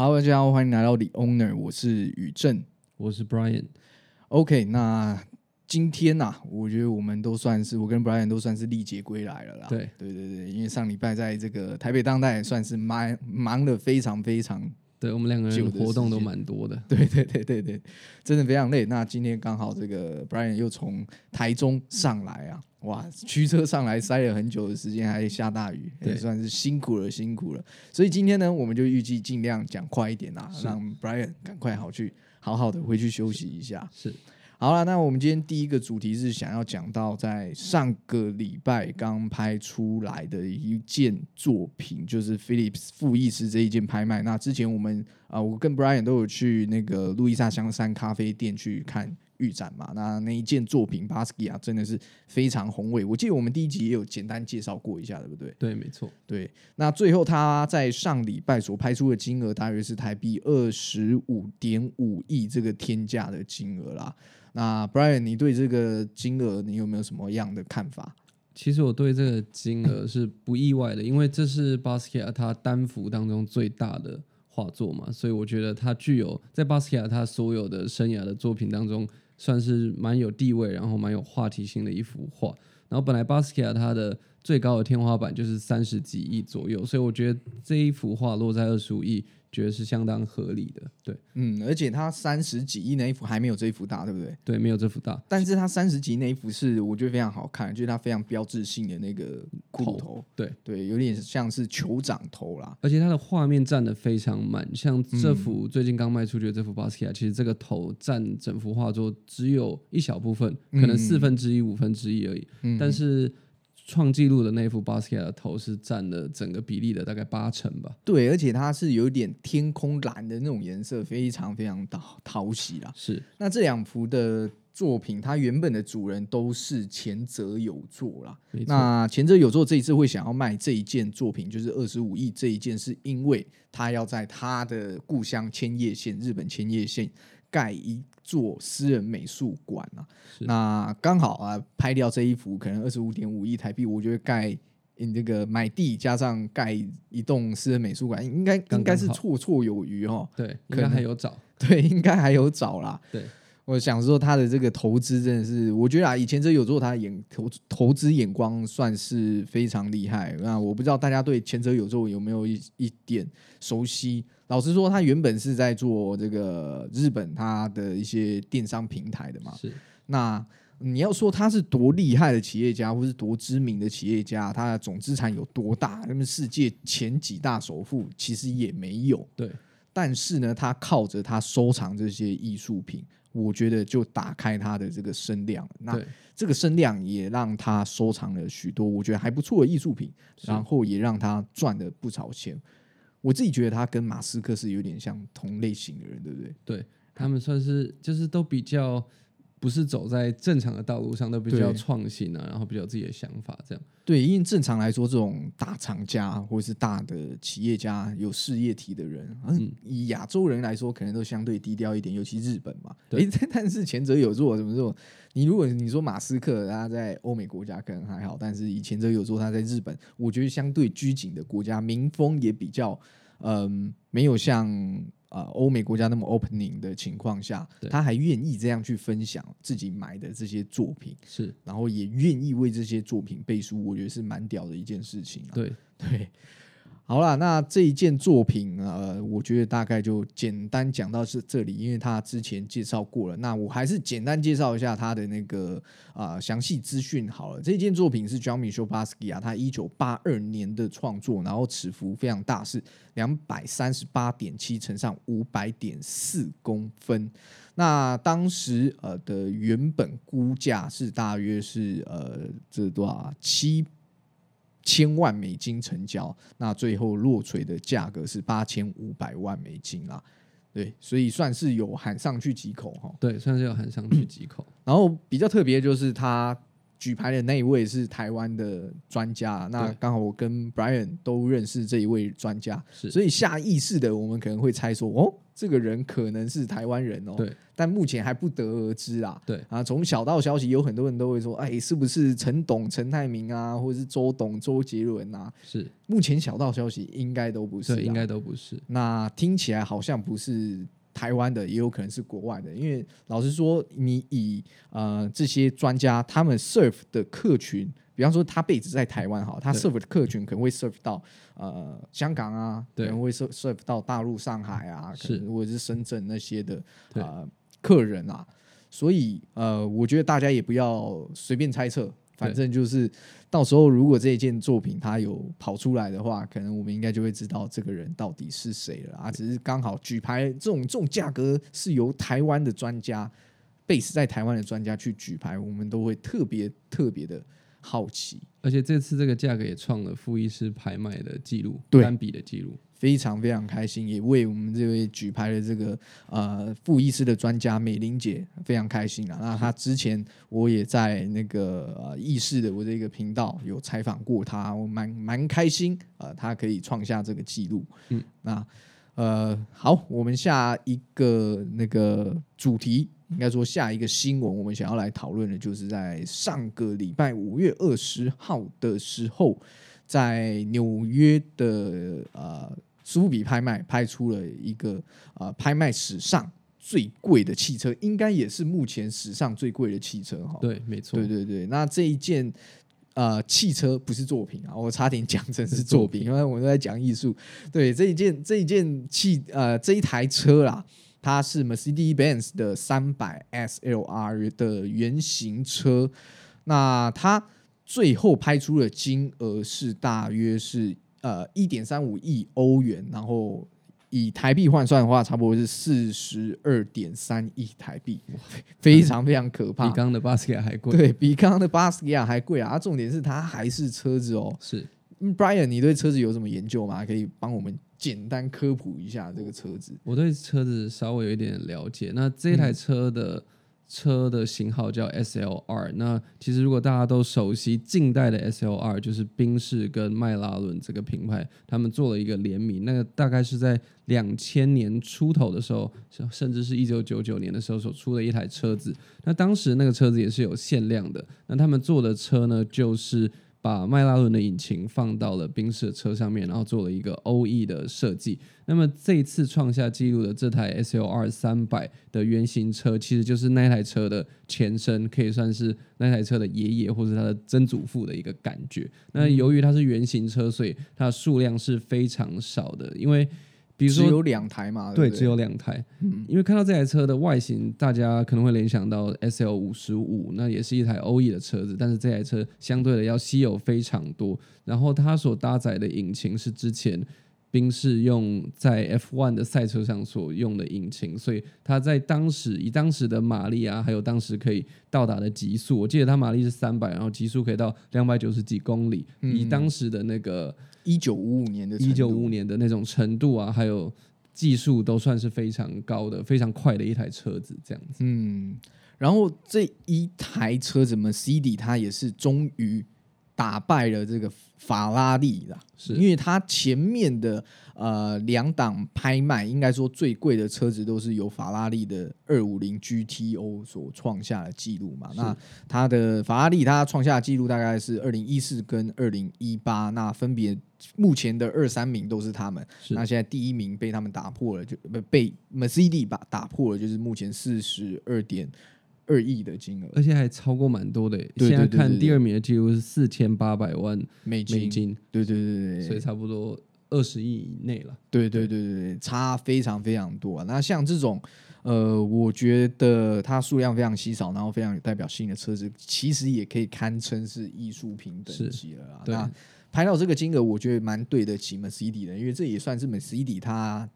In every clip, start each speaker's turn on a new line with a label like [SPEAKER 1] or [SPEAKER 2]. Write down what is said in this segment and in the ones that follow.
[SPEAKER 1] 好，大家好，欢迎来到 The Owner，我是宇正。
[SPEAKER 2] 我是
[SPEAKER 1] Brian，OK，那今天呐、我觉得我们都算是我跟 Brian 都算是历劫归来了啦。
[SPEAKER 2] 对
[SPEAKER 1] 对对对，因为上礼拜在这个台北当代也算是忙忙的非常非常，
[SPEAKER 2] 对我们两个人活动都蛮多的，
[SPEAKER 1] 对对对对对，真的非常累。那今天刚好这个 Brian 又从台中上来啊，哇，驱车上来塞了很久的时间，还下大雨，也算是辛苦了辛苦了。所以今天呢，我们就预计尽量讲快一点啊，
[SPEAKER 2] 是
[SPEAKER 1] 让 Brian 赶快好去好好的回去休息一下。
[SPEAKER 2] 是
[SPEAKER 1] 好了，那我们今天第一个主题是想要讲到在上个礼拜刚拍出来的一件作品，就是 Philips 傅艺师这一件拍卖。那之前我们啊、我跟 Brian 都有去那个路易莎香山咖啡店去看预展嘛。那那一件作品 Basquiat 真的是非常宏伟，我记得我们第一集也有简单介绍过一下，对不对？
[SPEAKER 2] 对，没错，
[SPEAKER 1] 对，那最后他在上礼拜所拍出的金额大约是台币二十五点五亿这个天价的金额啦。那 Brian，你对这个金额你有没有什么样的看法？
[SPEAKER 2] 其实我对这个金额是不意外的，因为这是 Basquiat 他单幅当中最大的画作嘛，所以我觉得他具有在 Basquiat 他所有的生涯的作品当中，算是蛮有地位，然后蛮有话题性的一幅画。然后本来 Basquiat 他的最高的天花板就是三十几亿左右，所以我觉得这一幅画落在二十五亿，觉得是相当合理的。对
[SPEAKER 1] 嗯，而且他三十几亿那一幅还没有这一幅大，对不对？
[SPEAKER 2] 对，没有这幅大。
[SPEAKER 1] 但是他三十几亿那一幅是我觉得非常好看，就是它非常标志性的那个骷髅
[SPEAKER 2] 头
[SPEAKER 1] 头，
[SPEAKER 2] 对
[SPEAKER 1] 对，有点像是酋长头啦。
[SPEAKER 2] 而且它的画面占的非常满，像这
[SPEAKER 1] 嗯
[SPEAKER 2] 幅最近刚卖出去的这幅巴斯卡其实这个头占整幅画作只有一小部分，可能四分之一、五分之一而已。
[SPEAKER 1] 嗯
[SPEAKER 2] 但是创纪录的那幅巴斯 a 的头是占了整个比例的大概八成吧。
[SPEAKER 1] 对，而且它是有一点天空蓝的那种颜色，非常非常讨讨喜啦。
[SPEAKER 2] 是
[SPEAKER 1] 那这两幅的作品，它原本的主人都是前泽有作啦。那前泽有作这一次会想要卖这一件作品，就是二十五亿这一件，是因为他要在他的故乡千叶县，日本千叶县盖一座私人美术馆啊。那刚好啊，拍掉这一幅可能二十五点五亿台币，我觉得盖。你这个买地加上盖一栋私人美术馆，应该应该是绰绰有余哦。
[SPEAKER 2] 对，应该
[SPEAKER 1] 可能
[SPEAKER 2] 还有找。
[SPEAKER 1] 对，应该还有找啦。
[SPEAKER 2] 对，
[SPEAKER 1] 我想说他的这个投资真的是，我觉得啊，以前这有做他的眼投投资眼光算是非常厉害。那我不知道大家对前者有做有没有一一点熟悉？老实说，他原本是在做这个日本他的一些电商平台的嘛。
[SPEAKER 2] 是
[SPEAKER 1] 那你要说他是多厉害的企业家，或是多知名的企业家，他的总资产有多大？那么世界前几大首富其实也没有。
[SPEAKER 2] 对，
[SPEAKER 1] 但是呢，他靠着他收藏这些艺术品，我觉得就打开他的这个声量。那，这个声量也让他收藏了许多我觉得还不错的艺术品，然后也让他赚了不少钱。我自己觉得他跟马斯克是有点像同类型的人，对不对？
[SPEAKER 2] 对他们算是就是都比较不是走在正常的道路上，都比较创新啊，然后比较有自己的想法这样。
[SPEAKER 1] 对，因为正常来说，这种大厂家或者是大的企业家、有事业体的人，嗯，以亚洲人来说，可能都相对低调一点，尤其日本嘛。
[SPEAKER 2] 对
[SPEAKER 1] 但，但是前者有做什么做？你如果你说马斯克，他在欧美国家可能还好，但是以前者有做，他在日本，我觉得相对拘谨的国家，民风也比较，嗯，没有像呃欧美国家那么 opening 的情况下，他还愿意这样去分享自己买的这些作品。
[SPEAKER 2] 是
[SPEAKER 1] 然后也愿意为这些作品背书，我觉得是蛮屌的一件事情啊。
[SPEAKER 2] 对，
[SPEAKER 1] 对，好啦，那这一件作品，呃，我觉得大概就简单讲到是这里，因为他之前介绍过了。那我还是简单介绍一下他的那个啊详细资讯好了。这件作品是 j o h n m i c h e l l b a s k i 啊他一九八二年的创作，然后尺幅非常大，是两百三十八点七乘上五百点四公分。那当时呃的原本估价是大约是呃这多少啊七千万美金成交，那最后落锤的价格是八千五百万美金啦。对，所以算是有喊上去几口哈。
[SPEAKER 2] 对，算是有喊上去几口。
[SPEAKER 1] 然后比较特别就是他举牌的那一位是台湾的专家，那刚好我跟 Brian 都认识这一位专家，所以下意识的我们可能会猜说，哦，这个人可能是台湾人哦，
[SPEAKER 2] 对，
[SPEAKER 1] 但目前还不得而知啊。
[SPEAKER 2] 对
[SPEAKER 1] 啊，从小道消息有很多人都会说，哎，是不是陈董、陈泰明啊，或者是周董、周杰伦啊？
[SPEAKER 2] 是，
[SPEAKER 1] 目前小道消息应该都不是、啊，
[SPEAKER 2] 对，应该都不是。
[SPEAKER 1] 那听起来好像不是台湾的，也有可能是国外的。因为老实说，你以呃这些专家他们 serve 的客群，比方说他 base 在台湾哈，他
[SPEAKER 2] 对。
[SPEAKER 1] serve 的客群可能会 serve 到呃香港啊，可
[SPEAKER 2] 对
[SPEAKER 1] 能会 serve serve 到大陆上海啊，可
[SPEAKER 2] 是
[SPEAKER 1] 能或者是深圳那些的
[SPEAKER 2] 啊
[SPEAKER 1] 呃客人啊。所以呃，我觉得大家也不要随便猜测，反正就是到时候如果这一件作品它有跑出来的话，可能我们应该就会知道这个人到底是谁了。啊。只是刚好举牌这种这种价格是由台湾的专家，base 在台湾的专家去举牌，我们都会特别特别的好奇。
[SPEAKER 2] 而且这次这个价格也创了富医师拍卖的记录，
[SPEAKER 1] 对
[SPEAKER 2] 单笔的记录。
[SPEAKER 1] 非常非常开心，也为我们这位举牌的这个呃傅医师的专家美玲姐非常开心啊。那她之前我也在那个呃意识的我这个频道有采访过她，我蛮蛮开心呃，她可以创下这个记录。
[SPEAKER 2] 嗯，
[SPEAKER 1] 那呃好，我们下一个那个主题。应该说，下一个新闻我们想要来讨论的，就是在上个礼拜五月二十号的时候，在纽约的呃苏富比拍卖拍出了一个呃拍卖史上最贵的汽车，应该也是目前史上最贵的汽车哈。
[SPEAKER 2] 对，没错。
[SPEAKER 1] 对对对，那这一件呃汽车不是作品啊，我差点讲成是作品，因为我们都在讲艺术。对这一件这一件汽呃这一台车啦，它是 Mercedes-Benz 的三百 SLR 的原型车，那它最后拍出的金额是大约是呃一点三五亿欧元，然后。以台币换算的话，差不多是四十二点三亿台币，非常非常可怕。
[SPEAKER 2] 比刚刚的巴斯克还贵。
[SPEAKER 1] 对比刚刚的巴斯克亚还贵啊！啊重点是它还是车子哦。
[SPEAKER 2] 是
[SPEAKER 1] 嗯 Brian，你对车子有什么研究吗？可以帮我们简单科普一下这个车子。
[SPEAKER 2] 我对车子稍微有一点了解。那这台车的、车的型号叫 SLR。那其实如果大家都熟悉近代的 SLR，就是宾士跟迈拉伦这个品牌，他们做了一个联名。那个大概是在两千年出头的时候，甚至是一九九九年的时候所出的一台车子。那当时那个车子也是有限量的。那他们做的车呢，就是。把迈拉伦的引擎放到了宾士的车上面，然后做了一个 OE 的设计。那么这一次创下纪录的这台 SLR 三百的原型车，其实就是那台车的前身，可以算是那台车的爷爷或者它的曾祖父的一个感觉。那由于它是原型车，所以它的数量是非常少的，因为。比如说
[SPEAKER 1] 只有两台嘛，
[SPEAKER 2] 对，
[SPEAKER 1] 对对，
[SPEAKER 2] 只有两台。嗯因为看到这台车的外形，大家可能会联想到 S L 五十五，那也是一台欧 E 的车子，但是这台车相对的要稀有非常多。然后它所搭载的引擎是之前宾士用在 F one 的赛车上所用的引擎，所以它在当时以当时的马力啊，还有当时可以到达的极速，我记得它马力是三百，然后极速可以到两百九十几公里，以当时的那个。
[SPEAKER 1] 一九五五年的
[SPEAKER 2] 一九五五年的那种程度啊，还有技术都算是非常高的、非常快的一台车子，这样子。
[SPEAKER 1] 嗯，然后这一台车子 Mercedes 它也是终于打败了这个法拉利啦，
[SPEAKER 2] 是
[SPEAKER 1] 因为它前面的呃两档拍卖，应该说最贵的车子都是由法拉利的二五零 GTO 所创下的记录嘛。那它的法拉利它创下的记录大概是二零一四跟二零一八，那分别目前的二三名都是他们。那现在第一名被他们打破了，就被被 Mercedes 把打破了，就是目前四十二点二亿的金额
[SPEAKER 2] 而且还超过蛮多的。
[SPEAKER 1] 对
[SPEAKER 2] 现在看第二名的记录是四千八百万
[SPEAKER 1] 美金。
[SPEAKER 2] 美金，
[SPEAKER 1] 对对对对对
[SPEAKER 2] 所以差不多二十亿以内了。
[SPEAKER 1] 对对对对对，差非常非常多啊。那像这种，呃，我觉得它数量非常稀少，然后非常有代表性的车子，其实也可以堪称是艺术品等
[SPEAKER 2] 是
[SPEAKER 1] 级了啊。
[SPEAKER 2] 对
[SPEAKER 1] 那拍到这个金额，我觉得蛮对得起 Mercedes 的，因为这也算是 Mercedes 它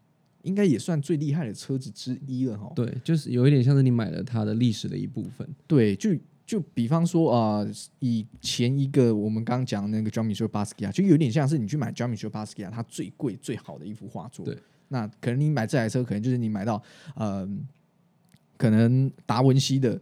[SPEAKER 1] 应该也算最厉害的车子之一了哈。
[SPEAKER 2] 对，就是有一点像是你买了它的历史的一部分。
[SPEAKER 1] 对，就就比方说啊、呃以前一个我们刚刚讲那个 Michel Basquiat，就有点像是你去买 Michel Basquiat 它最贵最好的一幅画作。
[SPEAKER 2] 对，
[SPEAKER 1] 那可能你买这台车，可能就是你买到呃，可能达文西的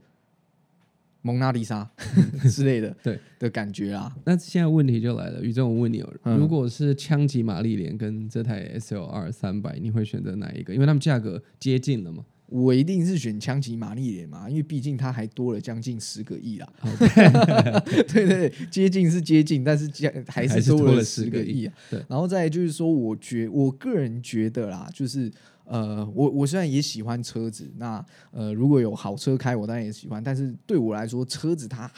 [SPEAKER 1] 蒙娜丽莎 之类的，
[SPEAKER 2] 对
[SPEAKER 1] 的感觉啊。
[SPEAKER 2] 那现在问题就来了，宇正，我问你哦，
[SPEAKER 1] 嗯
[SPEAKER 2] 如果是枪击玛丽莲跟这台 S L R 三百，你会选择哪一个？因为它们价格接近了嘛。
[SPEAKER 1] 我一定是选枪击玛丽莲嘛，因为毕竟它还多了将近十个亿啦。
[SPEAKER 2] 好
[SPEAKER 1] 对对对，接近是接近，但是加还
[SPEAKER 2] 还
[SPEAKER 1] 是多了
[SPEAKER 2] 是多了10
[SPEAKER 1] 十个亿啊。然后再就是说，我觉我个人觉得啦，就是呃，我我虽然也喜欢车子，那呃，如果有好车开，我当然也喜欢，但是对我来说，车子它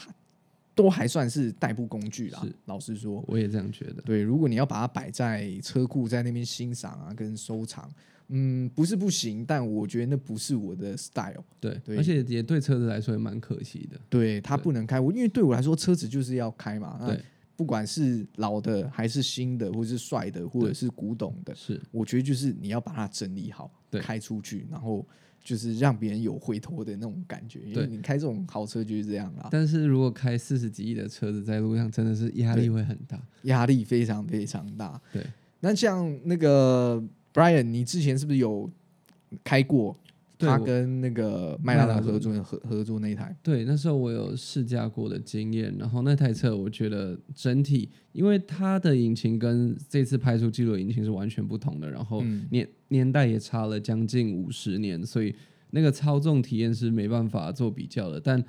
[SPEAKER 1] 都还算是代步工具啦。老实说，
[SPEAKER 2] 我也这样觉得。
[SPEAKER 1] 对，如果你要把它摆在车库，在那边欣赏啊，跟收藏，嗯，不是不行，但我觉得那不是我的 style。
[SPEAKER 2] 对，
[SPEAKER 1] 对
[SPEAKER 2] 而且也对车子来说也蛮可惜的。
[SPEAKER 1] 对，它不能开，我因为对我来说，车子就是要开嘛。那
[SPEAKER 2] 对，
[SPEAKER 1] 不管是老的还是新的，或者是帅的，或者是古董的，
[SPEAKER 2] 是
[SPEAKER 1] 我觉得就是你要把它整理好，
[SPEAKER 2] 对
[SPEAKER 1] 开出去，然后就是让别人有回头的那种感觉。因为
[SPEAKER 2] 对
[SPEAKER 1] 你开这种豪车就是这样啦，
[SPEAKER 2] 但是如果开四十几亿的车子在路上，真的是压力会很大。
[SPEAKER 1] 压力非常非常大。
[SPEAKER 2] 对，
[SPEAKER 1] 那像那个 Brian，你之前是不是有开过？他
[SPEAKER 2] 对
[SPEAKER 1] 跟那个麦当劳
[SPEAKER 2] 麦当劳
[SPEAKER 1] 合作合合作那一台，
[SPEAKER 2] 对，那时候我有试驾过的经验，然后那台车我觉得整体，因为它的引擎跟这次拍出记录的引擎是完全不同的，然后
[SPEAKER 1] 嗯
[SPEAKER 2] 年年代也差了将近五十年，所以那个操纵体验是没办法做比较的。但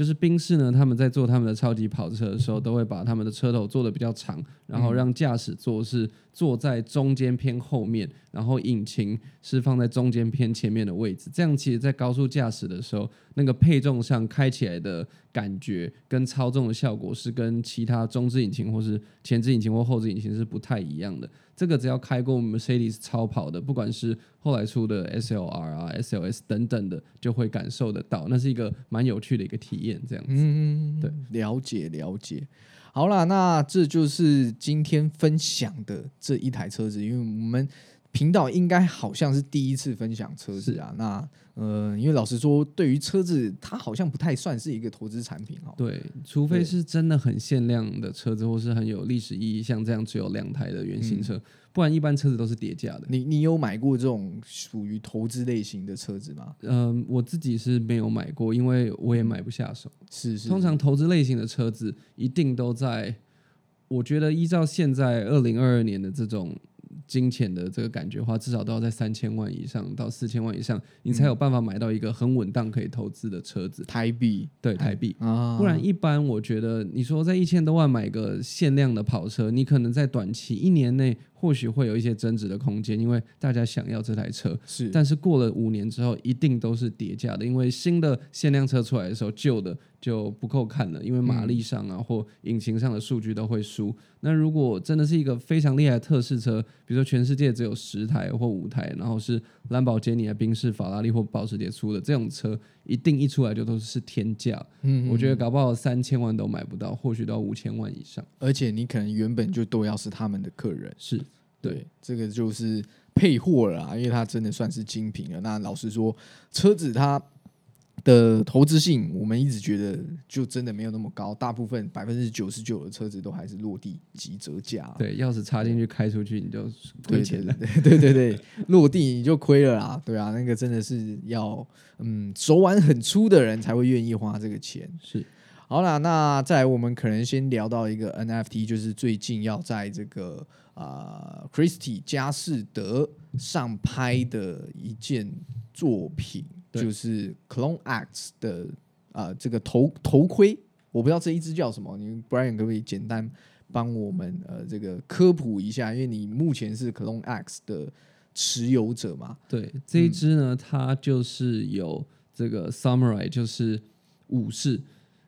[SPEAKER 2] 就是宾士呢，他们在做他们的超级跑车的时候，都会把他们的车头做的比较长，然后让驾驶座是坐在中间偏后面，然后引擎是放在中间偏前面的位置。这样其实，在高速驾驶的时候，那个配重上开起来的感觉跟操纵的效果是跟其他中置引擎或是前置引擎或后置引擎是不太一样的。这个只要开过 Mercedes 超跑的，不管是后来出的 SLR 啊、SLS 等等的，就会感受得到，那是一个蛮有趣的一个体验。这样子，
[SPEAKER 1] 嗯，
[SPEAKER 2] 对，
[SPEAKER 1] 了解了解。好啦，那这就是今天分享的这一台车子，因为我们频道应该好像是第一次分享车子啊。那呃，因为老实说，对于车子，它好像不太算是一个投资产品哦。
[SPEAKER 2] 对，除非是真的很限量的车子，或是很有历史意义，像这样只有两台的原型车，不然一般车子都是叠价的。
[SPEAKER 1] 你你有买过这种属于投资类型的车子吗？
[SPEAKER 2] 嗯、我自己是没有买过，因为我也买不下手。
[SPEAKER 1] 是是，
[SPEAKER 2] 通常投资类型的车子一定都在，我觉得依照现在二零二二年的这种金钱的这个感觉的话，至少都要在三千万以上到四千万以上，你才有办法买到一个很稳当可以投资的车子。
[SPEAKER 1] 台币
[SPEAKER 2] 对，台币。
[SPEAKER 1] 啊，
[SPEAKER 2] 不然，一般我觉得，你说在一千多万买个限量的跑车，你可能在短期一年内或许会有一些增值的空间，因为大家想要这台车。
[SPEAKER 1] 是
[SPEAKER 2] 但是过了五年之后，一定都是叠价的，因为新的限量车出来的时候，旧的就不够看了，因为马力上啊、或引擎上的数据都会输。那如果真的是一个非常厉害的特试车，比如说全世界只有十台或五台，然后是兰博基尼啊、宾士、法拉利或保时捷出的这种车，一定一出来就都是天价。
[SPEAKER 1] 嗯
[SPEAKER 2] 我觉得搞不好三千万都买不到，或许到五千万以上。
[SPEAKER 1] 而且你可能原本就都要是他们的客人。
[SPEAKER 2] 是
[SPEAKER 1] 对，这个就是配货了啦，因为它真的算是精品了。那老实说，车子它的投资性，我们一直觉得就真的没有那么高，大部分百分之九十九的车子都还是落地即折价。
[SPEAKER 2] 对，钥匙插进去开出去你就亏钱了。
[SPEAKER 1] 对对对对，落地你就亏了啦，对啊，那个真的是要嗯手腕很粗的人才会愿意花这个钱。
[SPEAKER 2] 是
[SPEAKER 1] 好啦，那再来我们可能先聊到一个 NFT，就是最近要在这个啊、呃、Christie 佳士得上拍的一件作品，就是 Clone X 的啊、呃这个头头盔，我不知道这一只叫什么，你 Brian 可不可以简单帮我们呃这个科普一下？因为你目前是 Clone X 的持有者嘛，
[SPEAKER 2] 对，这一
[SPEAKER 1] 嗯
[SPEAKER 2] 支呢，它就是有这个 samurai，就是武士。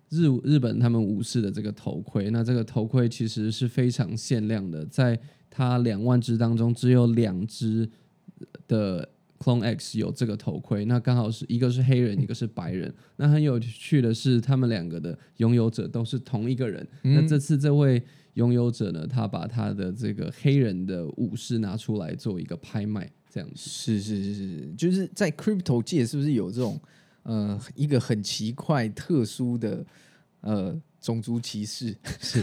[SPEAKER 2] 日日本他们武士的这个头盔，那这个头盔其实是非常限量的，在它两万只当中，只有两只的 Clone X 有这个头盔，那刚好是一个是黑人，一个是白人。那很有趣的是，他们两个的拥有者都是同一个人。
[SPEAKER 1] 嗯
[SPEAKER 2] 那这次这位拥有者呢，他把他的这个黑人的武士拿出来做一个拍卖，这样子。
[SPEAKER 1] 是是是是，就是在 crypto 界是不是有这种呃一个很奇怪、特殊的呃种族歧视，
[SPEAKER 2] 是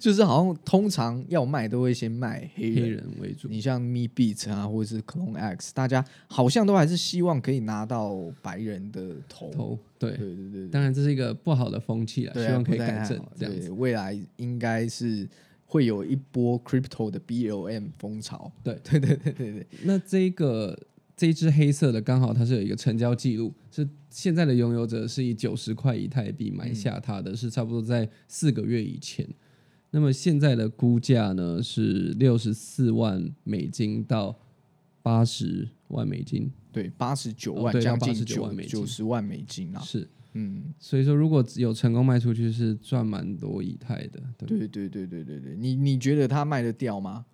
[SPEAKER 1] 就是好像通常要卖都会先卖黑人。
[SPEAKER 2] 为主。
[SPEAKER 1] 你像 Me Beat 啊，或者是 Clone X，大家好像都还是希望可以拿到白人的头。
[SPEAKER 2] 头对，
[SPEAKER 1] 对对对对，
[SPEAKER 2] 当然这是一个不好的风气了，
[SPEAKER 1] 啊
[SPEAKER 2] 希望可以改正
[SPEAKER 1] 好
[SPEAKER 2] 这样子。
[SPEAKER 1] 对，未来应该是会有一波 Crypto 的 BLM 风潮。
[SPEAKER 2] 对
[SPEAKER 1] 对对对对对，
[SPEAKER 2] 那这一个这一只黑色的，刚好它是有一个成交记录，是现在的拥有者是以九十块以太币买下它的，是差不多在四个月以前。那么现在的估价呢是六十四万美金到八十万美金，
[SPEAKER 1] 对，八十九万，将近九
[SPEAKER 2] 万美金
[SPEAKER 1] 九十万美金啊。
[SPEAKER 2] 是。
[SPEAKER 1] 嗯，
[SPEAKER 2] 所以说，如果有成功卖出去，是赚蛮多以太的。对
[SPEAKER 1] 对对对对对对，你你觉得它卖得掉吗？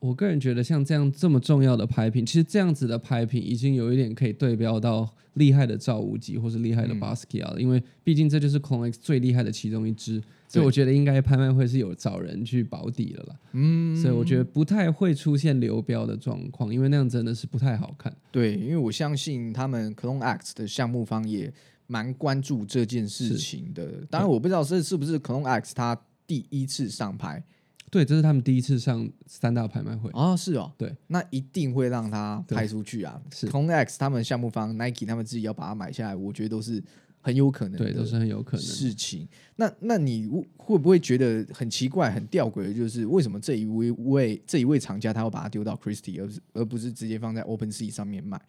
[SPEAKER 2] 我个人觉得，像这样这么重要的拍品，其实这样子的拍品已经有一点可以对标到厉害的赵无极或是厉害的
[SPEAKER 1] 嗯
[SPEAKER 2] Basquiat 了，因为毕竟这就是 Clone X 最厉害的其中一支，所以我觉得应该拍卖会是有找人去保底了啦。
[SPEAKER 1] 嗯，
[SPEAKER 2] 所以我觉得不太会出现流标的状况，因为那样真的是不太好看。
[SPEAKER 1] 对，因为我相信他们 Clone X 的项目方也蛮关注这件事情的。当然，我不知道这是不是 Clone X 他第一次上拍
[SPEAKER 2] 对，这是他们第一次上三大拍卖会。
[SPEAKER 1] 哦，是哦，
[SPEAKER 2] 对，
[SPEAKER 1] 那一定会让他拍出去啊。
[SPEAKER 2] 是
[SPEAKER 1] Clone X 他们项目方 Nike 他们自己要把它买下来，我觉得都是很有可能
[SPEAKER 2] 对，都是很有可能的。
[SPEAKER 1] 事情。那那你会会不会觉得很奇怪、很吊诡的，就是为什么这一位位这一位厂家他要把它丢到 Christie，而不是而不是直接放在 OpenSea 上面卖？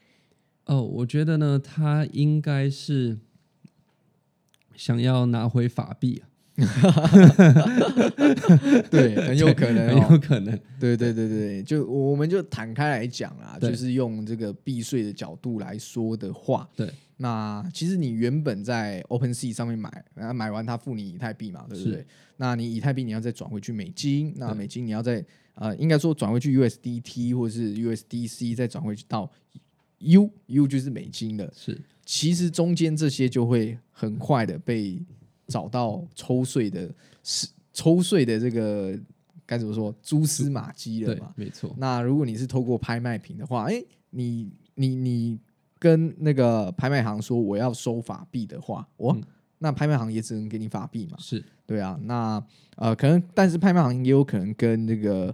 [SPEAKER 2] 哦，我觉得呢，他应该是想要拿回法币啊，
[SPEAKER 1] 对，很有可能、
[SPEAKER 2] 很
[SPEAKER 1] 哦，
[SPEAKER 2] 有可能。
[SPEAKER 1] 对对对。对，就我们就坦开来讲
[SPEAKER 2] 啊，
[SPEAKER 1] 就是用这个避税的角度来说的话，
[SPEAKER 2] 对，
[SPEAKER 1] 那其实你原本在 OpenSea 上面买，然后买完它付你以太币嘛，对不对？那你以太币你要再转回去美金，那美金你要再呃，应该说转回去 USDT 或者是 USDC，再转回去到 U U 就是美金的。
[SPEAKER 2] 是。
[SPEAKER 1] 其实中间这些就会很快的被找到抽税的是抽税的这个该怎么说蛛丝马迹了嘛？，
[SPEAKER 2] 没错，
[SPEAKER 1] 那如果你是透过拍卖品的话，哎，你你你跟那个拍卖行说我要收法币的话，我，
[SPEAKER 2] 嗯
[SPEAKER 1] 那拍卖行也只能给你法币嘛？
[SPEAKER 2] 是
[SPEAKER 1] 对啊，那呃，可能但是拍卖行也有可能跟那个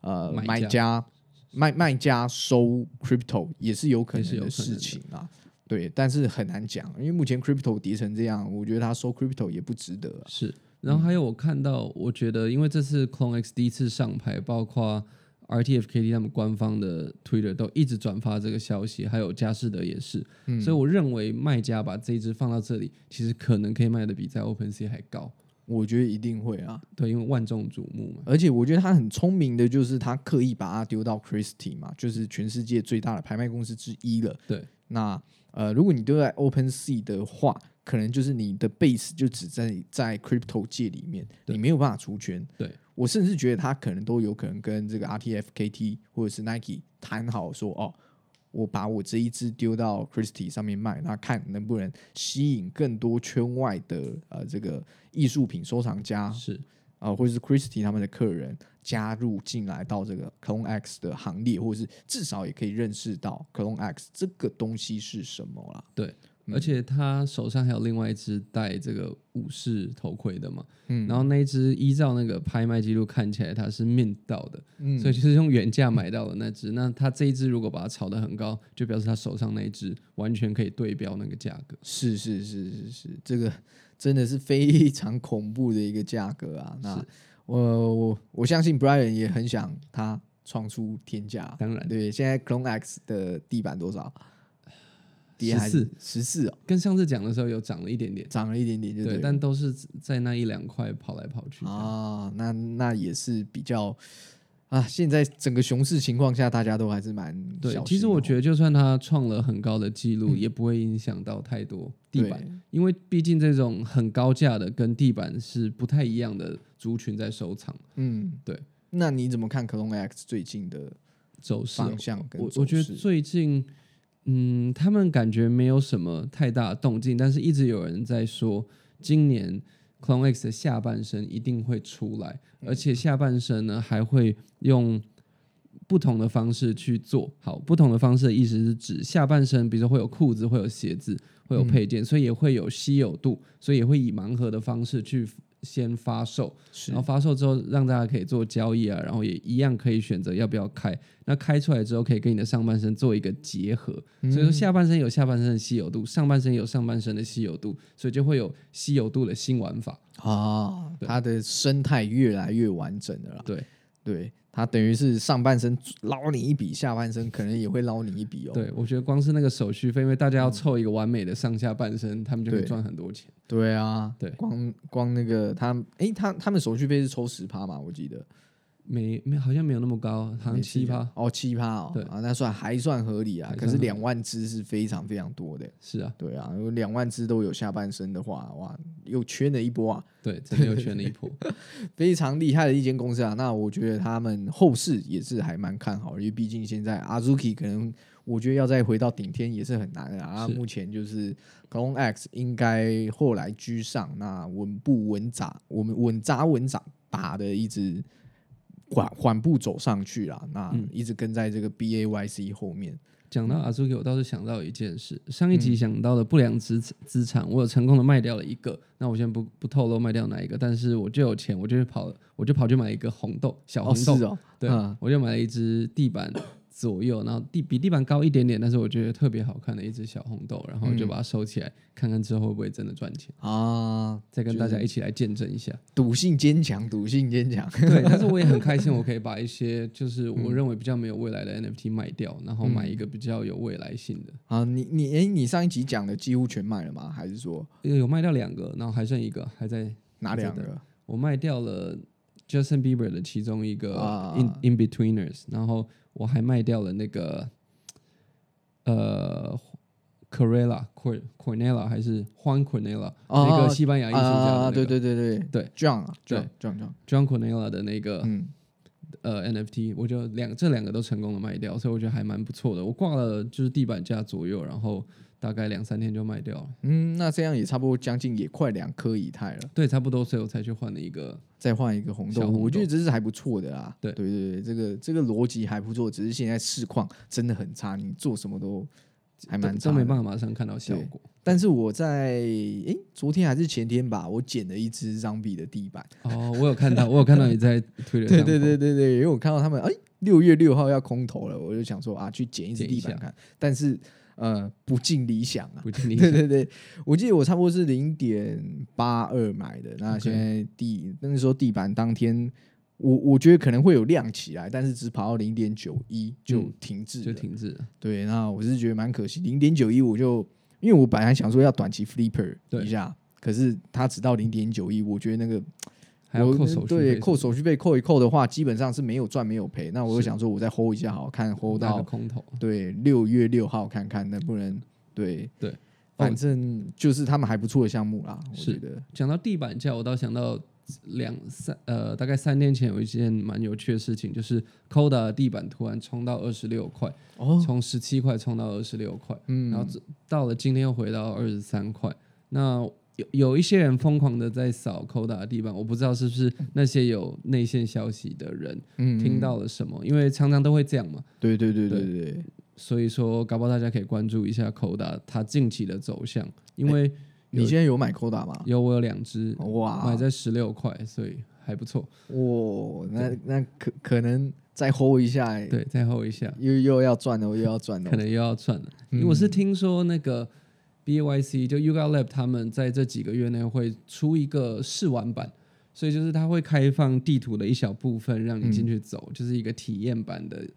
[SPEAKER 1] 呃
[SPEAKER 2] 买家
[SPEAKER 1] 卖卖家收 crypto 也是有可能的事情啊。对，但是很难讲，因为目前 crypto 跌成这样，我觉得他收 crypto 也不值得啊。
[SPEAKER 2] 是。然后还有我看到，我觉得因为这次 Clone X 第一次上牌，包括 RTFKT 他们官方的 Twitter 都一直转发这个消息，还有佳士得也是，
[SPEAKER 1] 嗯
[SPEAKER 2] 所以我认为卖家把这一只放到这里，其实可能可以卖的比在 OpenSea 还高。
[SPEAKER 1] 我觉得一定会啊，
[SPEAKER 2] 对，因为万众瞩目嘛。
[SPEAKER 1] 而且我觉得他很聪明的，就是他刻意把它丢到 Christie 嘛，就是全世界最大的拍卖公司之一了。
[SPEAKER 2] 对，
[SPEAKER 1] 那呃，如果你都在 OpenSea 的话，可能就是你的 base 就只在在 crypto 界里面，你没有办法出圈。
[SPEAKER 2] 对。
[SPEAKER 1] 我甚至觉得他可能都有可能跟这个 RTFKT 或者是 Nike 谈好说，哦，我把我这一只丢到 Christie 上面卖，那看能不能吸引更多圈外的呃这个艺术品收藏家
[SPEAKER 2] 是。
[SPEAKER 1] 啊、或者是 Christie 他们的客人加入进来到这个 Clone X 的行列，或者是至少也可以认识到 Clone X 这个东西是什么啦。
[SPEAKER 2] 对，而且他手上还有另外一只戴这个武士头盔的嘛，
[SPEAKER 1] 嗯
[SPEAKER 2] 然后那一只依照那个拍卖记录看起来它是 mint 到的，
[SPEAKER 1] 嗯
[SPEAKER 2] 所以就是用原价买到的那只。那他这一只如果把它炒得很高，就表示他手上那一只完全可以对标那个价格。
[SPEAKER 1] 是是是是是，这个真的是非常恐怖的一个价格啊！那
[SPEAKER 2] 是
[SPEAKER 1] 我我我相信 Brian 也很想他创出天价。
[SPEAKER 2] 当然，
[SPEAKER 1] 对，现在 Clone X 的地板多少？跌还
[SPEAKER 2] 14
[SPEAKER 1] 十四。哦，
[SPEAKER 2] 跟上次讲的时候有涨了一点点，
[SPEAKER 1] 涨了一点点就
[SPEAKER 2] 对，但都是在那一两块跑来跑去。
[SPEAKER 1] 啊，那那也是比较啊，现在整个熊市情况下，大家都还是蛮
[SPEAKER 2] 对，其实我觉
[SPEAKER 1] 得
[SPEAKER 2] 得就算他创了很高的记录，也不会影响到太多地板，因为毕竟这种很高价的跟地板是不太一样的族群在收藏
[SPEAKER 1] 嗯，
[SPEAKER 2] 对。
[SPEAKER 1] 那你怎么看 Clone X 最近的
[SPEAKER 2] 走势哦。
[SPEAKER 1] 方向跟
[SPEAKER 2] 我我觉得最近，嗯，他们感觉没有什么太大的动静，但是一直有人在说，今年 Clone X 的下半身一定会出来，
[SPEAKER 1] 嗯
[SPEAKER 2] 而且下半身呢还会用不同的方式去做好。不同的方式的意思是指下半身，比如说会有裤子，会有鞋子，会有配件，所以也会有稀有度，所以也会以盲盒的方式去先发售，然后发售之后让大家可以做交易啊，然后也一样可以选择要不要开。那开出来之后可以跟你的上半身做一个结合，所以说下半身有下半身的稀有度，上半身有上半身的稀有度，所以就会有稀有度的新玩法。
[SPEAKER 1] 啊，它的生态越来越完整的啦。
[SPEAKER 2] 对
[SPEAKER 1] 对，它等于是上半身捞你一笔，下半身可能也会捞你一笔哦。
[SPEAKER 2] 对，我觉得光是那个手续费，因为大家要凑一个完美的上下半身，他们就可以赚很多钱。
[SPEAKER 1] 对啊，
[SPEAKER 2] 对
[SPEAKER 1] 光光那个他，诶，他他们手续费是抽十趴嘛？我记得
[SPEAKER 2] 没没好像没有那么高，好像
[SPEAKER 1] 没
[SPEAKER 2] 七趴。
[SPEAKER 1] 哦，七趴哦，
[SPEAKER 2] 对
[SPEAKER 1] 啊，那算还算合理啊。可是两万只是非常非常多的，
[SPEAKER 2] 是啊，
[SPEAKER 1] 对啊，如果两万只都有下半身的话，哇，又圈了一波啊，
[SPEAKER 2] 对，真的又圈了一波。
[SPEAKER 1] 非常厉害的一间公司啊。那我觉得他们后市也是还蛮看好，因为毕竟现在 Azuki 可能我觉得要再回到顶天也是很难的啊。目前就是 c o n X 应该后来居上，那稳步稳扎，我们稳扎稳扎打的一直缓缓步走上去啦。那
[SPEAKER 2] 嗯
[SPEAKER 1] 一直跟在这个 BAYC 后面。
[SPEAKER 2] 讲到 Azuki，我倒是想到一件事，上一集想到的不良资资产，我有成功的卖掉了一个。那我先不不透露卖掉哪一个，但是我就有钱，我就去跑，我就跑去买一个红豆，小
[SPEAKER 1] 哦，
[SPEAKER 2] 红豆，
[SPEAKER 1] 是哦，
[SPEAKER 2] 对，
[SPEAKER 1] 嗯
[SPEAKER 2] 我就买了一只地板左右，然后地比地板高一点点，但是我觉得特别好看的一只小红豆，然后就把它收起来，看看之后会不会真的赚钱，
[SPEAKER 1] 啊，
[SPEAKER 2] 再跟大家一起来见证一下。
[SPEAKER 1] 赌性坚强，赌性坚强。
[SPEAKER 2] 对，但是我也很开心，我可以把一些就是我认为比较没有未来的 NFT 卖掉，然后买一个比较有未来性的。
[SPEAKER 1] 啊，你你诶，你上一集讲的几乎全卖了吗？还是说
[SPEAKER 2] 有卖掉两个，然后还剩一个还在，
[SPEAKER 1] 哪两个？
[SPEAKER 2] 我卖掉了 Justin Bieber 的其中一个
[SPEAKER 1] 啊
[SPEAKER 2] In In Betweeners，然后我还卖掉了那个呃 Corella Cor Cornella 还是 Juan Cornella、
[SPEAKER 1] 哦
[SPEAKER 2] 那个西班牙艺术家
[SPEAKER 1] 对对对对
[SPEAKER 2] 对，John，John
[SPEAKER 1] John
[SPEAKER 2] John，John Cornella 的那个、
[SPEAKER 1] 嗯，
[SPEAKER 2] 呃 NFT，我就两这两个都成功的卖掉，所以我觉得还蛮不错的。我挂了就是地板价左右，然后大概两三天就卖掉了。
[SPEAKER 1] 嗯，那这样也差不多将近也快两颗以太了，
[SPEAKER 2] 对，差不多，所以我才去换了一个。
[SPEAKER 1] 再换一个红豆，
[SPEAKER 2] 红豆
[SPEAKER 1] 我觉得这是还不错的啦。
[SPEAKER 2] 对
[SPEAKER 1] 对对对，这个这个逻辑还不错，只是现在市况真的很差，你做什么都还蛮差
[SPEAKER 2] 没办法马上看到效果。
[SPEAKER 1] 但是我在诶昨天还是前天吧，我捡了一只张币的地板。
[SPEAKER 2] 哦，我有看到，我有看到你在推特
[SPEAKER 1] 对
[SPEAKER 2] 上
[SPEAKER 1] 对对对对，因为我看到他们哎六月六号要空投了，我就想说啊去捡一只地板看，但是呃不尽理想啊。
[SPEAKER 2] 不尽理想
[SPEAKER 1] 对 对对，我记得我差不多是零点八二买的，那现在地那时候地板当天，我我觉得可能会有亮起来，但是只跑到零点九一就
[SPEAKER 2] 嗯
[SPEAKER 1] 停滞了。
[SPEAKER 2] 就停滞了。
[SPEAKER 1] 对，那我是觉得蛮可惜，零点九一我就因为我本来想说要短期 flipper 一下，可是它只到零点九一，我觉得那个
[SPEAKER 2] 还要扣手续费
[SPEAKER 1] 对扣手续费扣一扣的话，基本上是没有赚没有赔。那我就想说，我再 hold 一下好，看 hold 到
[SPEAKER 2] 空头。
[SPEAKER 1] 对六月六号看看能不能对
[SPEAKER 2] 对，
[SPEAKER 1] 反正就是他们还不错的项目啦，我
[SPEAKER 2] 是
[SPEAKER 1] 觉得
[SPEAKER 2] 讲到地板价，我倒想到两三呃，大概三天前有一件蛮有趣的事情，就是 Coda 的地板突然冲到二十六块，
[SPEAKER 1] 哦，
[SPEAKER 2] 从十七块冲到二十六块，
[SPEAKER 1] 嗯，
[SPEAKER 2] 然后这到了今天又回到二十三块。那有有一些人疯狂的在扫 Coda 的地板，我不知道是不是那些有内线消息的人
[SPEAKER 1] 嗯
[SPEAKER 2] 听，到了什么，因为常常都会这样嘛。
[SPEAKER 1] 对对对对
[SPEAKER 2] 所以说，搞不好大家可以关注一下 Coda 它近期的走向，因为
[SPEAKER 1] 你现在有买 Coda 吗？
[SPEAKER 2] 有我有两只
[SPEAKER 1] 哇，
[SPEAKER 2] 买在十六块，所以还不错。
[SPEAKER 1] 哇，那那可可能再 hold 一下，
[SPEAKER 2] 对，再 hold 一下，
[SPEAKER 1] 又又要赚了，又要赚了。
[SPEAKER 2] 可，能又要赚了。
[SPEAKER 1] 嗯。
[SPEAKER 2] 因为我是听说那个 BAYC 就 Yuga Lab 他们在这几个月内会出一个试玩版，所以就是它会开放地图的一小部分让你进去走，就是一个体验版的。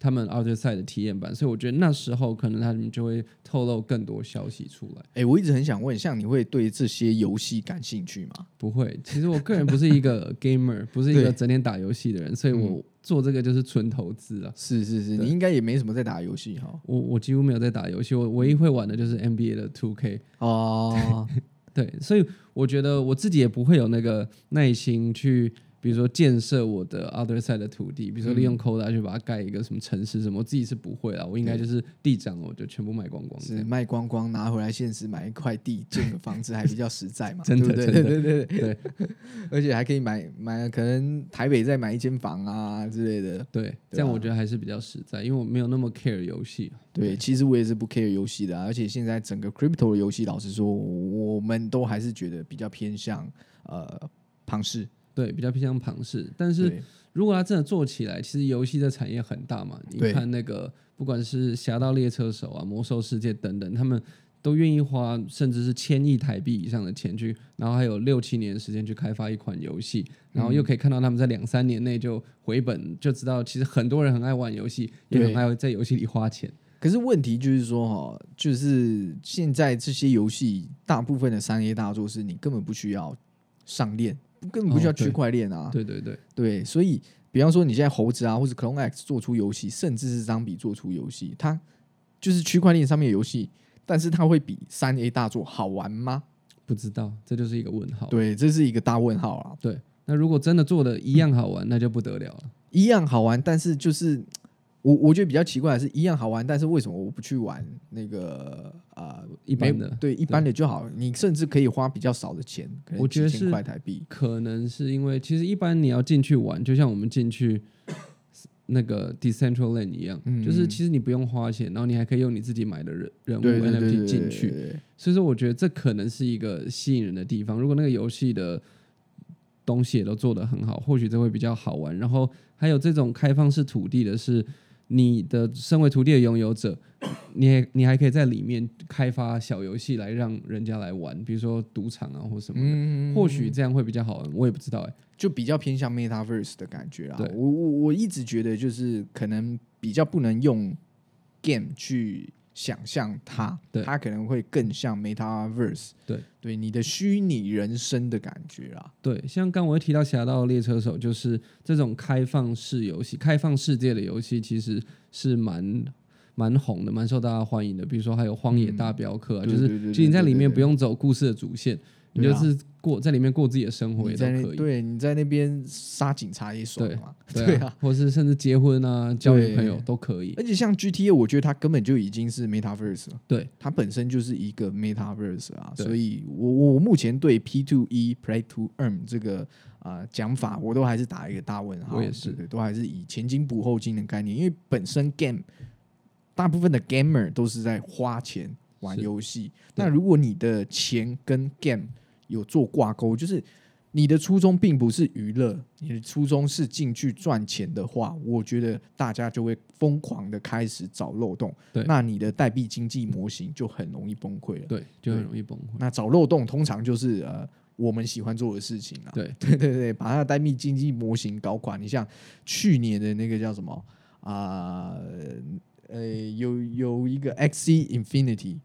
[SPEAKER 2] 他们 Outer Side 的体验版，所以我觉得那时候可能他们就会透露更多消息出来。
[SPEAKER 1] 哎，我一直很想问，像你会对这些游戏感兴趣吗？
[SPEAKER 2] 不会，其实我个人不是一个 gamer，不是一个整天打游戏的人，所以我做这个就是纯投资啊。
[SPEAKER 1] 是是是，你应该也没什么在打游戏哈。
[SPEAKER 2] 我我几乎没有在打游戏，我唯一会玩的就是 NBA 的 Two K。
[SPEAKER 1] 哦，
[SPEAKER 2] 对，所以我觉得我自己也不会有那个耐心去比如说建设我的 other side 的土地，比如说利用 Coda 去把它盖一个什么城市什么，我自己是不会啦，我应该就是地涨了我就全部卖光光。
[SPEAKER 1] 是卖光光拿回来现实买一块地建个房子还比较实在嘛，
[SPEAKER 2] 真 的
[SPEAKER 1] 对不对？对对对
[SPEAKER 2] 对
[SPEAKER 1] 而且还可以买买可能台北再买一间房啊之类的。
[SPEAKER 2] 对，这样我觉得还是比较实在，因为我没有那么 care 游戏。
[SPEAKER 1] 对，其实我也是不 care 游戏的啊、而且现在整个 crypto 的游戏，老实说，我们都还是觉得比较偏向呃庞氏。
[SPEAKER 2] 对，比较偏向庞氏，但是如果它真的做起来，其实游戏的产业很大嘛。你看那个，不管是《侠盗猎车手》啊、《魔兽世界》等等，他们都愿意花甚至是千亿台币以上的钱去，然后还有六七年时间去开发一款游戏，然后又可以看到他们在两三年内就回本，就知道其实很多人很爱玩游戏，也
[SPEAKER 1] 对
[SPEAKER 2] 很爱在游戏里花钱。
[SPEAKER 1] 可是问题就是说，哈，就是现在这些游戏大部分的三 A 大作是你根本不需要上链，根本不需要区块链啊。
[SPEAKER 2] 对对对，
[SPEAKER 1] 对，所以比方说你现在猴子啊，或者 Clone X 做出游戏，甚至是张比做出游戏，它就是区块链上面的游戏，但是它会比三 A 大作好玩吗？
[SPEAKER 2] 不知道，这就是一个问号。
[SPEAKER 1] 对，这是一个大问号啊。
[SPEAKER 2] 对，那如果真的做的一样好玩，那就不得了了。
[SPEAKER 1] 一样好玩，但是就是我我觉得比较奇怪的是，一样好玩，但是为什么我不去玩那个啊、
[SPEAKER 2] 一般的
[SPEAKER 1] 对一般的就好？你甚至可以花比较少的钱，可能
[SPEAKER 2] 我觉得是
[SPEAKER 1] 块台币。
[SPEAKER 2] 可能是因为其实一般你要进去玩，就像我们进去那个 Decentraland 一样，
[SPEAKER 1] 嗯
[SPEAKER 2] 就是其实你不用花钱，然后你还可以用你自己买的人人物 NFT 进去，所以说我觉得这可能是一个吸引人的地方。如果那个游戏的东西也都做得很好，或许这会比较好玩。然后还有这种开放式土地的是，你的身为土地的拥有者，你还你还可以在里面开发小游戏来让人家来玩，比如说赌场啊或什么的。
[SPEAKER 1] 嗯
[SPEAKER 2] 或许这样会比较好玩，我也不知道哎、
[SPEAKER 1] 就比较偏向 MetaVerse 的感觉
[SPEAKER 2] 啊。
[SPEAKER 1] 我我我一直觉得就是可能比较不能用 game 去想象它，
[SPEAKER 2] 对。
[SPEAKER 1] 它可能会更像 MetaVerse，
[SPEAKER 2] 对。
[SPEAKER 1] 对你的虚拟人生的感觉啦。
[SPEAKER 2] 对，像刚我提到《侠盗猎车手》，就是这种开放式游戏、开放世界的游戏，其实是蛮蛮红的，蛮受大家欢迎的。比如说还有《荒野大镖客》啊，就是其实你在里面不用走故事的主线，
[SPEAKER 1] 啊。
[SPEAKER 2] 就是过在里面过自己的生活
[SPEAKER 1] 在
[SPEAKER 2] 也都可以。
[SPEAKER 1] 那对你在那边杀警察也爽嘛，
[SPEAKER 2] 对
[SPEAKER 1] 对
[SPEAKER 2] 啊，或是甚至结婚啊、交女朋友都可以。
[SPEAKER 1] 而且像 GTA，我觉得它根本就已经是 MetaVerse 了，
[SPEAKER 2] 对，
[SPEAKER 1] 它本身就是一个 MetaVerse 啊，所以我我目前对 P to E Play to Earn 这个啊讲、法，我都还是打一个大问号。
[SPEAKER 2] 我也是。
[SPEAKER 1] 都还是以前金补后金的概念，因为本身 Game 大部分的 Gamer 都是在花钱玩
[SPEAKER 2] 是。
[SPEAKER 1] 游戏，那如果你的钱跟 Game 有做挂钩，就是你的初衷并不是娱乐，你的初衷是进去赚钱的话，我觉得大家就会疯狂的开始找漏洞。
[SPEAKER 2] 对
[SPEAKER 1] 那你的代币经济模型就很容易崩溃了。
[SPEAKER 2] 对，就很容易崩溃。
[SPEAKER 1] 那找漏洞通常就是呃我们喜欢做的事情啊。
[SPEAKER 2] 对
[SPEAKER 1] 对对对，把它的代币经济模型搞垮。你像去年的那个叫什么啊？呃有有一个 XC Infinity，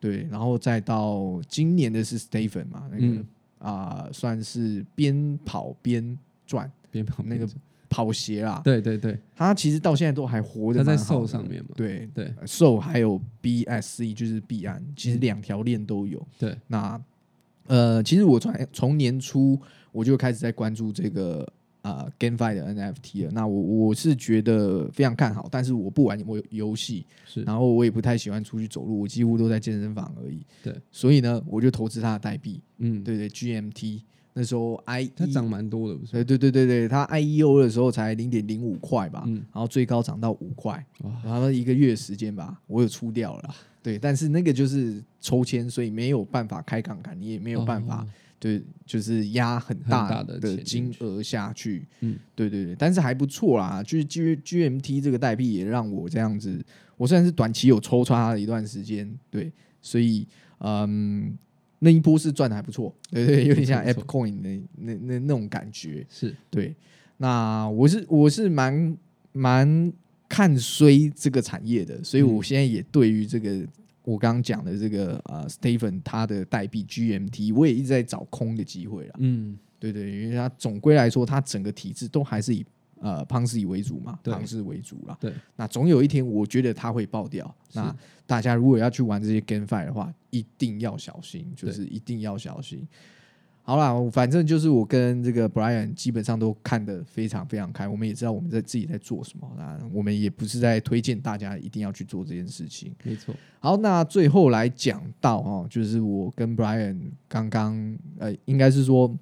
[SPEAKER 1] 对，然后再到今年的是 Stephen 嘛，那个
[SPEAKER 2] 嗯
[SPEAKER 1] 啊、算是边跑边转
[SPEAKER 2] 边跑
[SPEAKER 1] 那个跑鞋啦。
[SPEAKER 2] 对对对，
[SPEAKER 1] 他其实到现在都还活着，
[SPEAKER 2] 他在 Soul 上面嘛。
[SPEAKER 1] 对
[SPEAKER 2] 对
[SPEAKER 1] 呃还有 BSC 就是 B 安，其实两条链都有。
[SPEAKER 2] 对，
[SPEAKER 1] 那呃，其实我从从年初我就开始在关注这个啊、GameFi 的 NFT 了。那我我是觉得非常看好，但是我不玩我游戏，
[SPEAKER 2] 是
[SPEAKER 1] 然后我也不太喜欢出去走路，我几乎都在健身房而已。
[SPEAKER 2] 对，
[SPEAKER 1] 所以呢，我就投资它的代币，
[SPEAKER 2] 嗯，
[SPEAKER 1] 对对，GMT。那时候 I
[SPEAKER 2] 它涨蛮多的，不是？
[SPEAKER 1] 对对对对对，它 IEO 的时候才零点零五块吧，
[SPEAKER 2] 嗯
[SPEAKER 1] 然后最高涨到五块，然后一个月时间吧，我有出掉了啦。对，但是那个就是抽签，所以没有办法开杠杆，你也没有办法，
[SPEAKER 2] 哦
[SPEAKER 1] 对，就是压很
[SPEAKER 2] 很
[SPEAKER 1] 大
[SPEAKER 2] 大的
[SPEAKER 1] 金额下去。
[SPEAKER 2] 嗯，
[SPEAKER 1] 对对对，但是还不错啦。就是 G GMT 这个代币也让我这样子，我虽然是短期有抽刷它的一段时间，对，所以嗯，那一波是赚的还不错，对对，有点像 App Coin 的那那那种感觉。
[SPEAKER 2] 是
[SPEAKER 1] 对，那我是我是蛮蛮看衰这个产业的，所以我
[SPEAKER 2] 嗯
[SPEAKER 1] 现在也对于这个我刚刚讲的这个呃 Stephen 他的代币 GMT，我也一直在找空的机会了。
[SPEAKER 2] 嗯，
[SPEAKER 1] 对对，因为他总归来说，他整个体制都还是以呃庞氏为主嘛，
[SPEAKER 2] 对
[SPEAKER 1] 庞氏为主啦。
[SPEAKER 2] 对，
[SPEAKER 1] 那总有一天，我觉得它会爆掉。那大家如果要去玩这些 GameFi 的话，一定要小心，就是一定要小心。好啦，反正就是我跟这个 Brian 基本上都看得非常非常开，我们也知道我们在自己在做什么，那我们也不是在推荐大家一定要去做这件事情。
[SPEAKER 2] 没错。
[SPEAKER 1] 好，那最后来讲到哦，就是我跟 Brian 刚刚呃，应该是说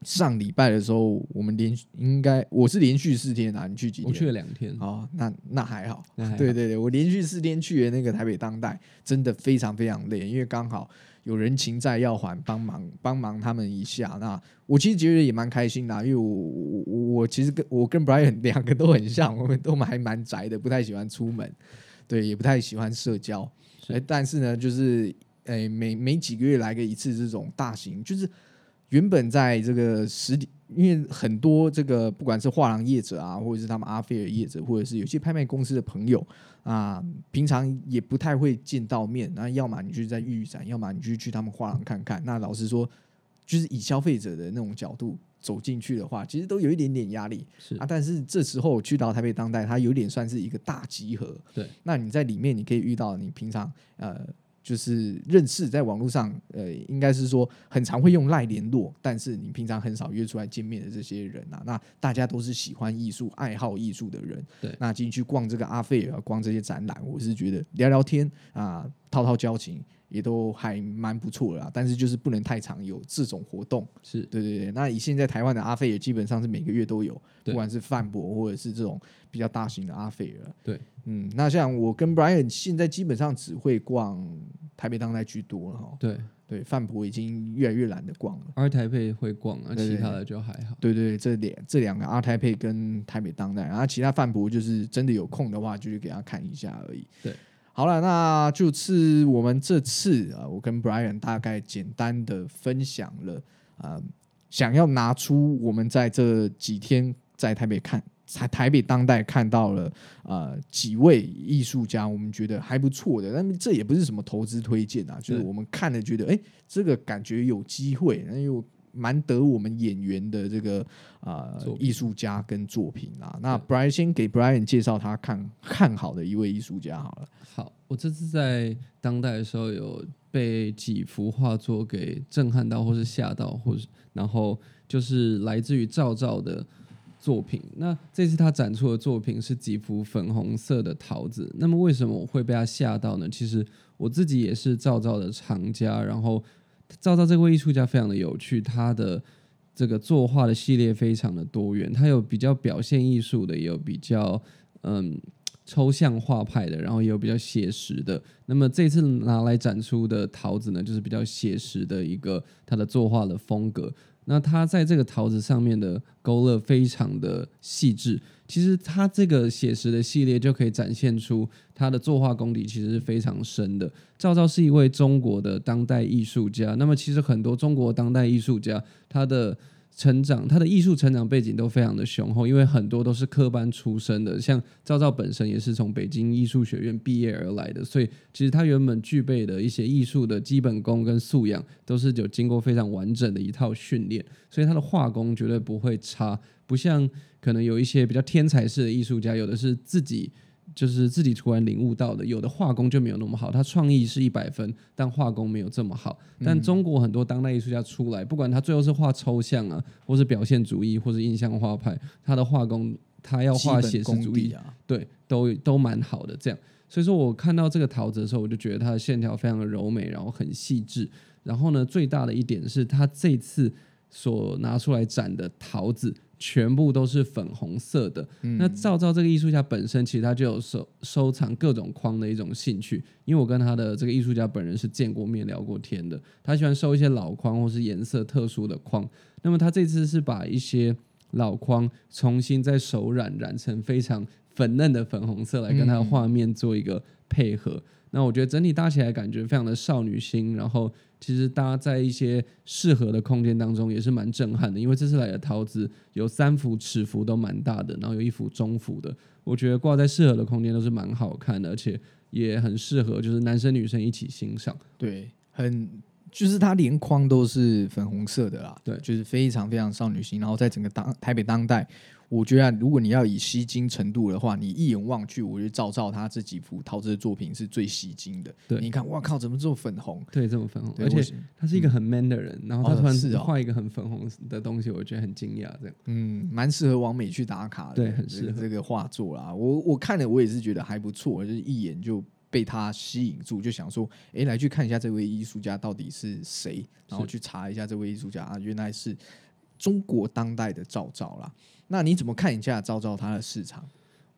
[SPEAKER 1] 上礼拜的时候，我们连续应该我是连续四天啊，你去几天？
[SPEAKER 2] 我去了两天。
[SPEAKER 1] 哦，那那还好。
[SPEAKER 2] 那还好
[SPEAKER 1] 对对对，我连续四天去的那个台北当代，真的非常非常累，因为刚好有人情债要还，帮忙帮忙他们一下。那我其实觉得也蛮开心的啊、因为我我我我其实跟我跟 Brian 两个都很像，我们都还蛮宅的，不太喜欢出门，对，也不太喜欢社交。但是呢，就是诶、每每几个月来个一次这种大型，就是原本在这个实体，因为很多这个不管是画廊业者啊，或者是他们阿菲尔业者，或者是有些拍卖公司的朋友啊，平常也不太会见到面。那要么你就在预展，要么你就去他们画廊看看。那老实说，就是以消费者的那种角度走进去的话，其实都有一点点压力。
[SPEAKER 2] 是
[SPEAKER 1] 啊，但是这时候去到台北当代，它有点算是一个大集合。
[SPEAKER 2] 对，
[SPEAKER 1] 那你在里面你可以遇到你平常呃。就是认识在网络上，呃，应该是说很常会用赖联络，但是你平常很少约出来见面的这些人啊，那大家都是喜欢艺术、爱好艺术的人。
[SPEAKER 2] 对
[SPEAKER 1] 那进去逛这个阿费尔，逛这些展览，我是觉得聊聊天啊，套套交情也都还蛮不错的啦。但是就是不能太常有这种活动。
[SPEAKER 2] 是
[SPEAKER 1] 对对对，那以现在台湾的阿费也基本上是每个月都有，不管是范博或者是这种比较大型的阿费尔。
[SPEAKER 2] 对，
[SPEAKER 1] 嗯，那像我跟 Brian 现在基本上只会逛台北当代居多了哈。
[SPEAKER 2] 对
[SPEAKER 1] 对，范博已经越来越懒得逛了。
[SPEAKER 2] 阿台北会逛啊，
[SPEAKER 1] 对对
[SPEAKER 2] 其他的就还好。
[SPEAKER 1] 对对對，这两这两个阿台配跟台北当代，然后其他范博就是真的有空的话，就去给他看一下而已。
[SPEAKER 2] 对，
[SPEAKER 1] 好了，那就是我们这次啊，我跟 Brian 大概简单的分享了啊、想要拿出我们在这几天在台北看。台台北当代看到了呃几位艺术家，我们觉得还不错的，但这也不是什么投资推荐啊，就是我们看了觉得，哎、这个感觉有机会，那又蛮得我们演员的这个
[SPEAKER 2] 啊
[SPEAKER 1] 艺术家跟作品啊。那 Brian 先给 Brian 介绍他看看好的一位艺术家好了。
[SPEAKER 2] 好，我这次在当代的时候有被几幅画作给震撼到，或是吓到，或是然后就是来自于赵照的作品。那这次他展出的作品是几幅粉红色的桃子。那么为什么我会被他吓到呢？其实我自己也是赵照的藏家，然后赵照这位艺术家非常的有趣，他的这个作画的系列非常的多元，他有比较表现艺术的，也有比较嗯抽象画派的，然后也有比较写实的。那么这次拿来展出的桃子呢，就是比较写实的一个他的作画的风格。那他在这个桃子上面的勾勒非常的细致，其实他这个写实的系列就可以展现出他的作画功底其实是非常深的。赵赵是一位中国的当代艺术家，那么其实很多中国当代艺术家他的成长，他的艺术成长背景都非常的雄厚，因为很多都是科班出身的，像赵照本身也是从北京艺术学院毕业而来的，所以其实他原本具备的一些艺术的基本功跟素养，都是有经过非常完整的一套训练，所以他的画工绝对不会差，不像可能有一些比较天才式的艺术家，有的是自己。就是自己突然领悟到的，有的画工就没有那么好，他创意是一百分，但画工没有这么好。但中国很多当代艺术家出来，不管他最后是画抽象啊，或是表现主义，或是印象画派，他的画工他要画写实主义对，都都蛮好的。这样，所以说我看到这个桃子的时候，我就觉得它的线条非常的柔美，然后很细致。然后呢，最大的一点是，他这次所拿出来展的桃子全部都是粉红色的。那赵照这个艺术家本身，其实他就有收收藏各种框的一种兴趣，因为我跟他的这个艺术家本人是见过面、聊过天的。他喜欢收一些老框或是颜色特殊的框。那么他这次是把一些老框重新再手染染成非常粉嫩的粉红色，来跟它的画面做一个配合。那我觉得整体搭起来感觉非常的少女心，然后其实搭在一些适合的空间当中也是蛮震撼的。因为这次来的桃子有三幅尺幅都蛮大的，然后有一幅中幅的，我觉得挂在适合的空间都是蛮好看的，而且也很适合就是男生女生一起欣赏。
[SPEAKER 1] 对，很就是它连框都是粉红色的啦，
[SPEAKER 2] 对
[SPEAKER 1] 就是非常非常少女心。然后在整个当台北当代，我觉得啊、如果你要以吸睛程度的话，你一眼望去，我觉得赵照他这几幅陶瓷的作品是最吸睛的。
[SPEAKER 2] 对
[SPEAKER 1] 你看，哇靠，怎么这么粉红？
[SPEAKER 2] 对，这么粉红，而且他是一个很 man 的人，然后他
[SPEAKER 1] 哦
[SPEAKER 2] 突然画一个很粉红的东西，我觉得很惊讶。这样，
[SPEAKER 1] 嗯，蛮适合王美去打卡的，
[SPEAKER 2] 对很适合
[SPEAKER 1] 这个画作啦。我我看了，我也是觉得还不错，就是一眼就被他吸引住，就想说，诶，来去看一下这位艺术家到底是谁，然后去查一下这位艺术家啊，原来是中国当代的赵照啦。那你怎么看一下赵照他的市场？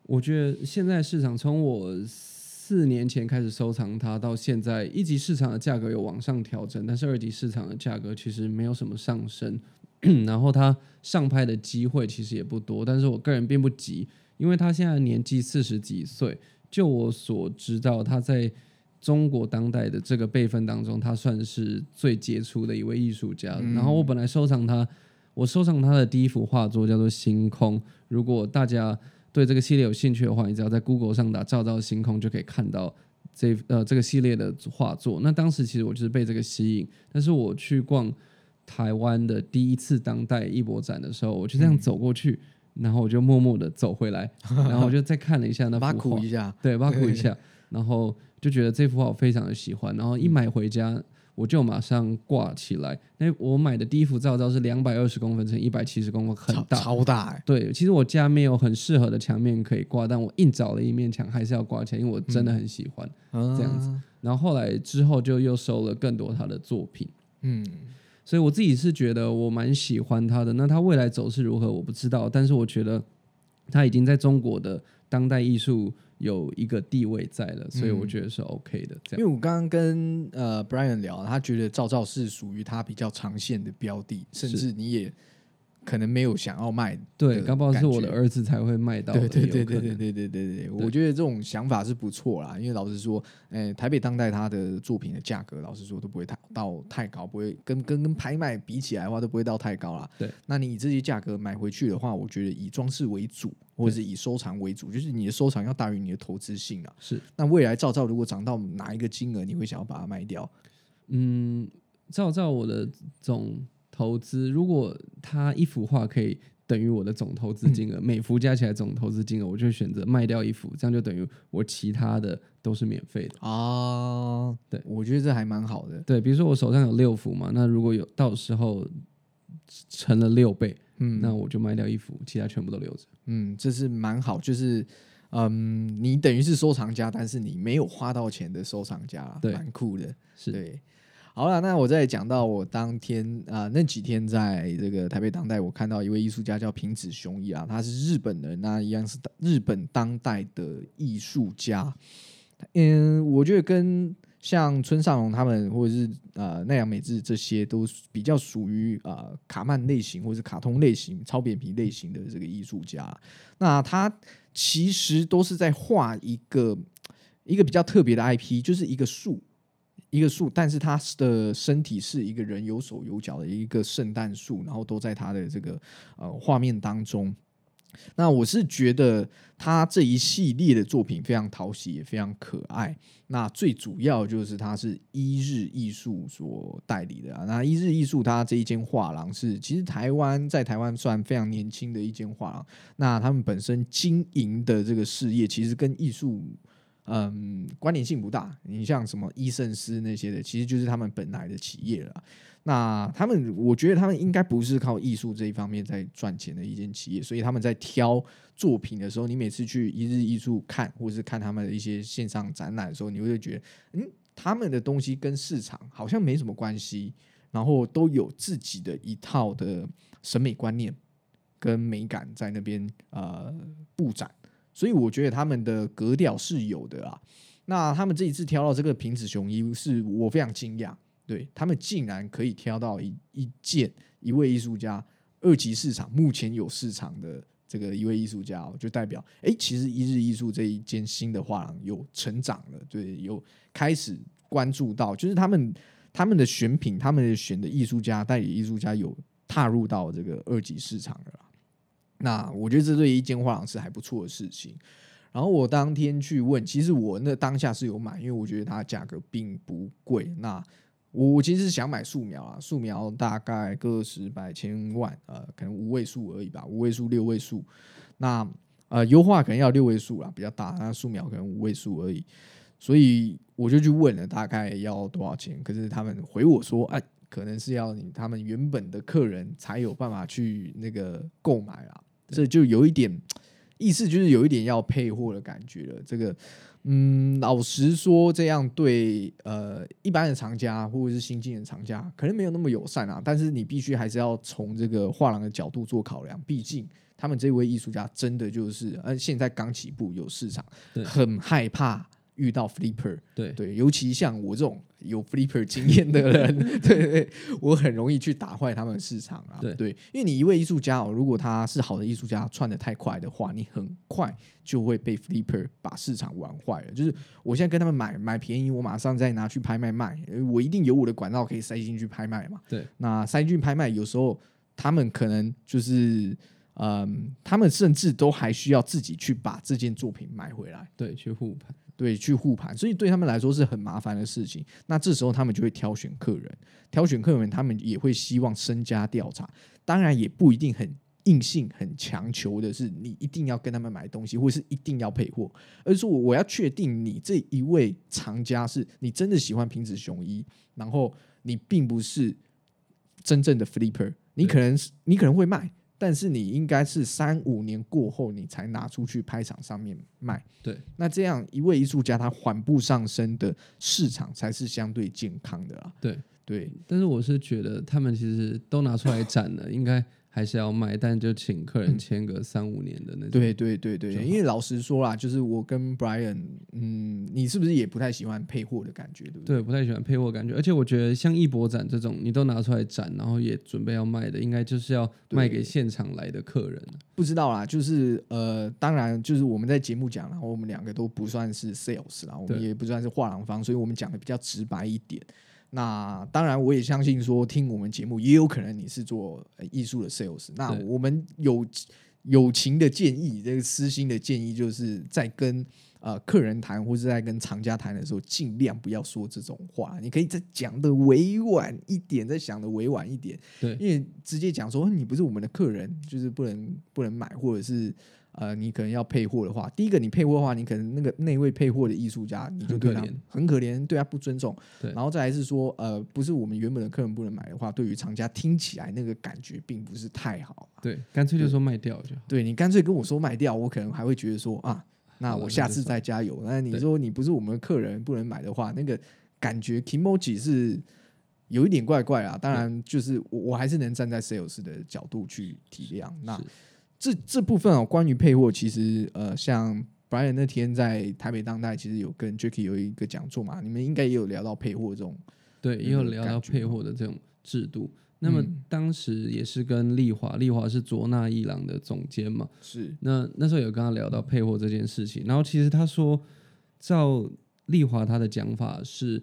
[SPEAKER 2] 我觉得现在市场从我四年前开始收藏它到现在，一级市场的价格有往上调整，但是二级市场的价格其实没有什么上升。然后它上拍的机会其实也不多，但是我个人并不急，因为他现在年纪四十几岁，就我所知道，他在中国当代的这个辈分当中，他算是最杰出的一位艺术家。然后我本来收藏他，我收藏他的第一幅画作叫做《星空》，如果大家对这个系列有兴趣的话，你只要在 Google 上打“照照星空”就可以看到这呃这个系列的画作。那当时其实我就是被这个吸引，但是我去逛台湾的第一次当代艺博展的时候，我就这样走过去，然后我就默默的走回来，然后我就再看了一下那
[SPEAKER 1] 挖
[SPEAKER 2] 幅画。
[SPEAKER 1] 苦，一下，
[SPEAKER 2] 对，挖苦一下，然后就觉得这幅画我非常的喜欢，然后一买回家。我就马上挂起来。那我买的第一幅照照是两百二十公分乘一百七十公分，很大，
[SPEAKER 1] 超大哎、
[SPEAKER 2] 对，其实我家没有很适合的墙面可以挂，但我硬找了一面墙，还是要挂起来，因为我真的很喜欢。
[SPEAKER 1] 这
[SPEAKER 2] 样子，然后后来之后就又收了更多他的作品，
[SPEAKER 1] 嗯，
[SPEAKER 2] 所以我自己是觉得我蛮喜欢他的。那他未来走势如何我不知道，但是我觉得他已经在中国的当代艺术有一个地位在了，所以我觉得是 OK 的。这样
[SPEAKER 1] 因为我刚刚跟呃 Brian 聊，他觉得赵照是属于他比较长线的标的，甚至你也可能没有想要卖
[SPEAKER 2] 对，搞不好是我的儿子才会卖到的，
[SPEAKER 1] 对对对对对对对对对，我觉得这种想法是不错啦。因为老实说，诶、台北当代他的作品的价格，老实说都不会太到太高，不会跟跟跟拍卖比起来的话，都不会到太高啦。
[SPEAKER 2] 对，
[SPEAKER 1] 那你以这些价格买回去的话，我觉得以装饰为主，或者是以收藏为主，就是你的收藏要大于你的投资性啊。
[SPEAKER 2] 是
[SPEAKER 1] 那未来照照如果涨到哪一个金额，你会想要把它卖掉？
[SPEAKER 2] 嗯，照照我的总投资，如果他一幅画可以等于我的总投资金额，每幅加起来总投资金额，我就选择卖掉一幅，这样就等于我其他的都是免费的。
[SPEAKER 1] 啊，
[SPEAKER 2] 对，
[SPEAKER 1] 我觉得这还蛮好的。
[SPEAKER 2] 对，比如说我手上有六幅嘛，那如果有到时候成了六倍，
[SPEAKER 1] 嗯，
[SPEAKER 2] 那我就卖掉一幅，其他全部都留着。
[SPEAKER 1] 嗯，这是蛮好，就是嗯，你等于是收藏家，但是你没有花到钱的收藏家蛮酷的。
[SPEAKER 2] 是
[SPEAKER 1] 对，好了，那我再讲到我当天啊、那几天在这个台北当代，我看到一位艺术家叫平子雄一啊，他是日本人，那一样是日本当代的艺术家。嗯，我觉得跟像村上隆他们，或者是呃奈良美智这些，都比较属于呃卡曼类型或者是卡通类型、超扁平类型的这个艺术家。那他其实都是在画一个一个比较特别的 IP，就是一个树。一个树，但是它的身体是一个人有手有脚的一个圣诞树，然后都在他的这个呃画面当中。那我是觉得他这一系列的作品非常讨喜，也非常可爱。那最主要就是它是一日艺术所代理的啊。那一日艺术它这一间画廊是其实台湾在台湾算非常年轻的一间画廊。那他们本身经营的这个事业其实跟艺术。嗯，关联性不大。你像什么伊圣斯那些的，其实就是他们本来的企业了。那他们，我觉得他们应该不是靠艺术这一方面在赚钱的一间企业，所以他们在挑作品的时候，你每次去一日艺术看，或是看他们的一些线上展览的时候，你会觉得，嗯，他们的东西跟市场好像没什么关系，然后都有自己的一套的审美观念跟美感在那边呃布展。所以我觉得他们的格调是有的啊。那他们这一次挑到这个平子雄一，是我非常惊讶，对他们竟然可以挑到一一件一位艺术家二级市场目前有市场的这个一位艺术家、哦，就代表哎、诶其实一日艺术这一间新的画廊有成长了，对，有开始关注到，就是他们他们的选品，他们选的艺术家代理艺术家有踏入到这个二级市场了。那我觉得这对一间画廊是还不错的事情。然后我当天去问，其实我那当下是有买，因为我觉得它价格并不贵。那我其实是想买素描啊，素描大概个十百千万，呃，可能五位数而已吧，五位数六位数。那呃，优化可能要六位数啦，比较大。那素描可能五位数而已，所以我就去问了，大概要多少钱？可是他们回我说，哎，可能是要你他们原本的客人才有办法去那个购买啦。这就有一点意思，就是有一点要配货的感觉了。这个，嗯，老实说，这样对呃一般的藏家或者是新进的藏家，可能没有那么友善啊。但是你必须还是要从这个画廊的角度做考量，毕竟。他们这位艺术家真的就是，呃，现在刚起步有市场，很害怕遇到 flipper，
[SPEAKER 2] 对。
[SPEAKER 1] 对，尤其像我这种有 flipper 经验的人，对对，我很容易去打坏他们市场啊，对，因为你一位艺术家哦，如果他是好的艺术家，窜的太快的话，你很快就会被 flipper 把市场玩坏了。就是我现在跟他们买买便宜，我马上再拿去拍卖卖，我一定有我的管道可以塞进去拍卖嘛，
[SPEAKER 2] 对，
[SPEAKER 1] 那塞进去拍卖，有时候他们可能就是。嗯，他们甚至都还需要自己去把这件作品买回来，
[SPEAKER 2] 对，去护盘，
[SPEAKER 1] 对，去护盘，所以对他们来说是很麻烦的事情。那这时候他们就会挑选客人，挑选客人，他们也会希望身家调查，当然也不一定很硬性、很强求的是你一定要跟他们买东西，或是一定要配货，而是说我要确定你这一位藏家是你真的喜欢瓶子熊一，然后你并不是真正的 flipper，你可能是你可能会卖。但是你应该是三五年过后，你才拿出去拍场上面卖。
[SPEAKER 2] 对，
[SPEAKER 1] 那这样一位艺术家他缓步上升的市场才是相对健康的啊。
[SPEAKER 2] 对
[SPEAKER 1] 对，
[SPEAKER 2] 但是我是觉得他们其实都拿出来展了，应该。还是要卖，但就请客人签个三五年的那种。
[SPEAKER 1] 对对对对，因为老实说啦，就是我跟 Brian，嗯，你是不是也不太喜欢配货的感觉，对不对？
[SPEAKER 2] 对，不太喜欢配货感觉。而且我觉得像艺博展这种，你都拿出来展，然后也准备要卖的，应该就是要卖给现场来的客人。
[SPEAKER 1] 不知道啦，就是呃，当然就是我们在节目讲，然后我们两个都不算是 sales 啦，我们也不算是画廊方，所以我们讲的比较直白一点。那当然，我也相信说听我们节目也有可能你是做艺术的 sales。那我们有友情的建议，这个私心的建议，就是在跟呃客人谈或者在跟厂家谈的时候，尽量不要说这种话。你可以再讲的委婉一点，再想的委婉一点。
[SPEAKER 2] 对，
[SPEAKER 1] 因为直接讲说你不是我们的客人，就是不能不能买，或者是。呃，你可能要配货的话，第一个你配货的话，你可能那个那位配货的艺术家，你就对他很可怜，对他不尊重。
[SPEAKER 2] 对，
[SPEAKER 1] 然后再来是说，呃，不是我们原本的客人不能买的话，对于厂家听起来那个感觉并不是太好。
[SPEAKER 2] 对，干脆就说卖掉就好。
[SPEAKER 1] 对你干脆跟我说卖掉，我可能还会觉得说啊，那我下次再加油。那你说你不是我们的客人不能买的话，那个感觉 Kimoji 是有一点怪怪啊。当然，就是我我还是能站在 sales 的角度去体谅那。这这部分哦，关于配货，其实呃，像 Brian 那天在台北当代，其实有跟 Jacky 有一个讲座嘛，你们应该也有聊到配货这种，
[SPEAKER 2] 对，也有聊到配货的这种制度。那么当时也是跟丽华，丽华是卓纳伊朗的总监嘛，
[SPEAKER 1] 是。
[SPEAKER 2] 那那时候有跟他聊到配货这件事情，然后其实他说，照丽华他的讲法是。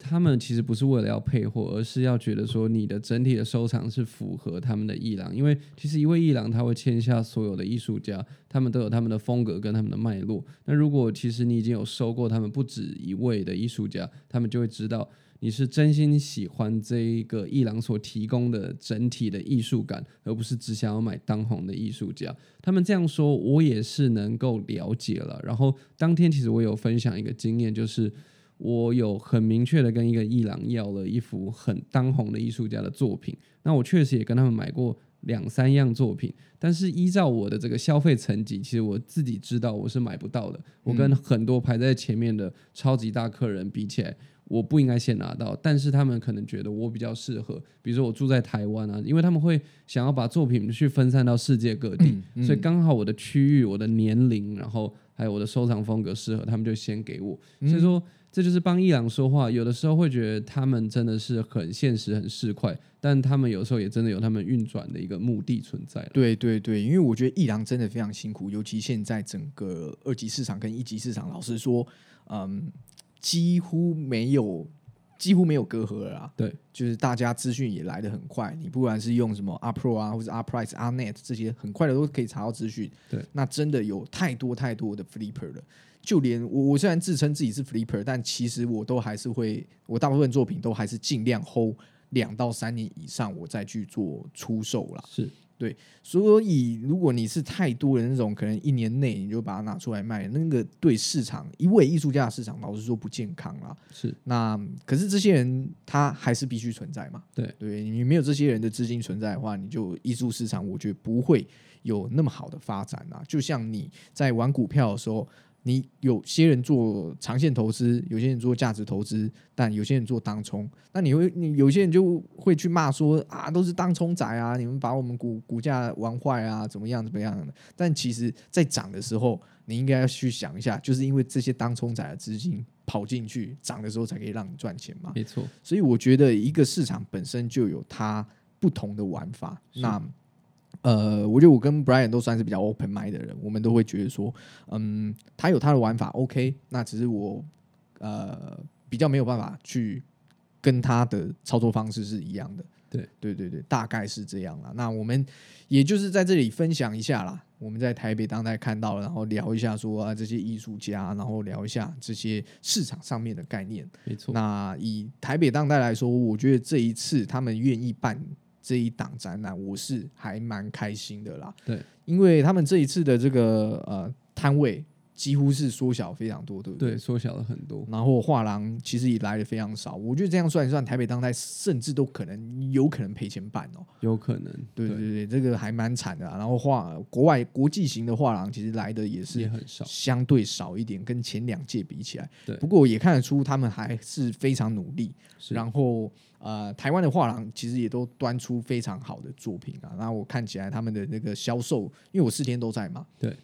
[SPEAKER 2] 他们其实不是为了要配货，而是要觉得说你的整体的收藏是符合他们的艺廊，因为其实一位艺廊他会签下所有的艺术家，他们都有他们的风格跟他们的脉络。那如果其实你已经有收过他们不止一位的艺术家，他们就会知道你是真心喜欢这一个艺廊所提供的整体的艺术感，而不是只想要买当红的艺术家。他们这样说，我也是能够了解了。然后当天其实我有分享一个经验，就是。我有很明确的跟一个艺廊要了一幅很当红的艺术家的作品，那我确实也跟他们买过两三样作品，但是依照我的这个消费层级，其实我自己知道我是买不到的。我跟很多排在前面的超级大客人比起来，我不应该先拿到，但是他们可能觉得我比较适合。比如说我住在台湾啊，因为他们会想要把作品去分散到世界各地，所以刚好我的区域、我的年龄，然后还有我的收藏风格适合，他们就先给我。所以说。这就是帮伊朗说话，有的时候会觉得他们真的是很现实、很市侩，但他们有时候也真的有他们运转的一个目的存在。
[SPEAKER 1] 对对对，因为我觉得伊朗真的非常辛苦，尤其现在整个二级市场跟一级市场，老实说，嗯，几乎没有几乎没有隔阂了啦。
[SPEAKER 2] 对，
[SPEAKER 1] 就是大家资讯也来的很快，你不管是用什么 R Pro 啊，或者 R Price、R Net 这些，很快的都可以查到资讯。
[SPEAKER 2] 对，
[SPEAKER 1] 那真的有太多太多的 Flipper 了。就连我，我虽然自称自己是 Flipper，但其实我都还是会，我大部分作品都还是尽量 hold 两到三年以上，我再去做出售啦。
[SPEAKER 2] 是对
[SPEAKER 1] 所以，如果你是太多的那种，可能一年内你就把它拿出来卖，那个对市场一位艺术家的市场，老实说不健康啦。
[SPEAKER 2] 是，
[SPEAKER 1] 那可是这些人他还是必须存在嘛？
[SPEAKER 2] 对
[SPEAKER 1] 对，你没有这些人的资金存在的话，你就艺术市场，我觉得不会有那么好的发展啊。就像你在玩股票的时候。你有些人做长线投资，有些人做价值投资，但有些人做当冲。那你会，你有些人就会去骂说啊，都是当冲仔啊，你们把我们股股价玩坏啊，怎么样怎么样的？但其实，在涨的时候，你应该要去想一下，就是因为这些当冲仔的资金跑进去，涨的时候才可以让你赚钱嘛。
[SPEAKER 2] 没错，
[SPEAKER 1] 所以我觉得一个市场本身就有它不同的玩法。那呃，我觉得我跟 Brian 都算是比较 open mind 的人，我们都会觉得说，嗯，他有他的玩法，OK，那只是我呃比较没有办法去跟他的操作方式是一样的。
[SPEAKER 2] 对
[SPEAKER 1] 对对对，大概是这样啦。那我们也就是在这里分享一下啦，我们在台北当代看到了，然后聊一下说啊这些艺术家，然后聊一下这些市场上面的概念。
[SPEAKER 2] 没错。
[SPEAKER 1] 那以台北当代来说，我觉得这一次他们愿意办。这一档展览，我是还蛮开心的啦。
[SPEAKER 2] 对，
[SPEAKER 1] 因为他们这一次的这个呃摊位。几乎是缩小非常多，对不
[SPEAKER 2] 对？对，缩小了很多。
[SPEAKER 1] 然后画廊其实也来的非常少，我觉得这样算一算，台北当代甚至都可能有可能赔钱办哦，
[SPEAKER 2] 有可能。
[SPEAKER 1] 对对对，这个还蛮惨的。然后画国外国际型的画廊其实来的也是
[SPEAKER 2] 很少，
[SPEAKER 1] 相对少一点，跟前两届比起来。
[SPEAKER 2] 对，
[SPEAKER 1] 不过也看得出他们还是非常努力。
[SPEAKER 2] 是。
[SPEAKER 1] 然后呃，台湾的画廊其实也都端出非常好的作品啊。然后我看起来他们的那个销售，因为我四天都在嘛。
[SPEAKER 2] 对。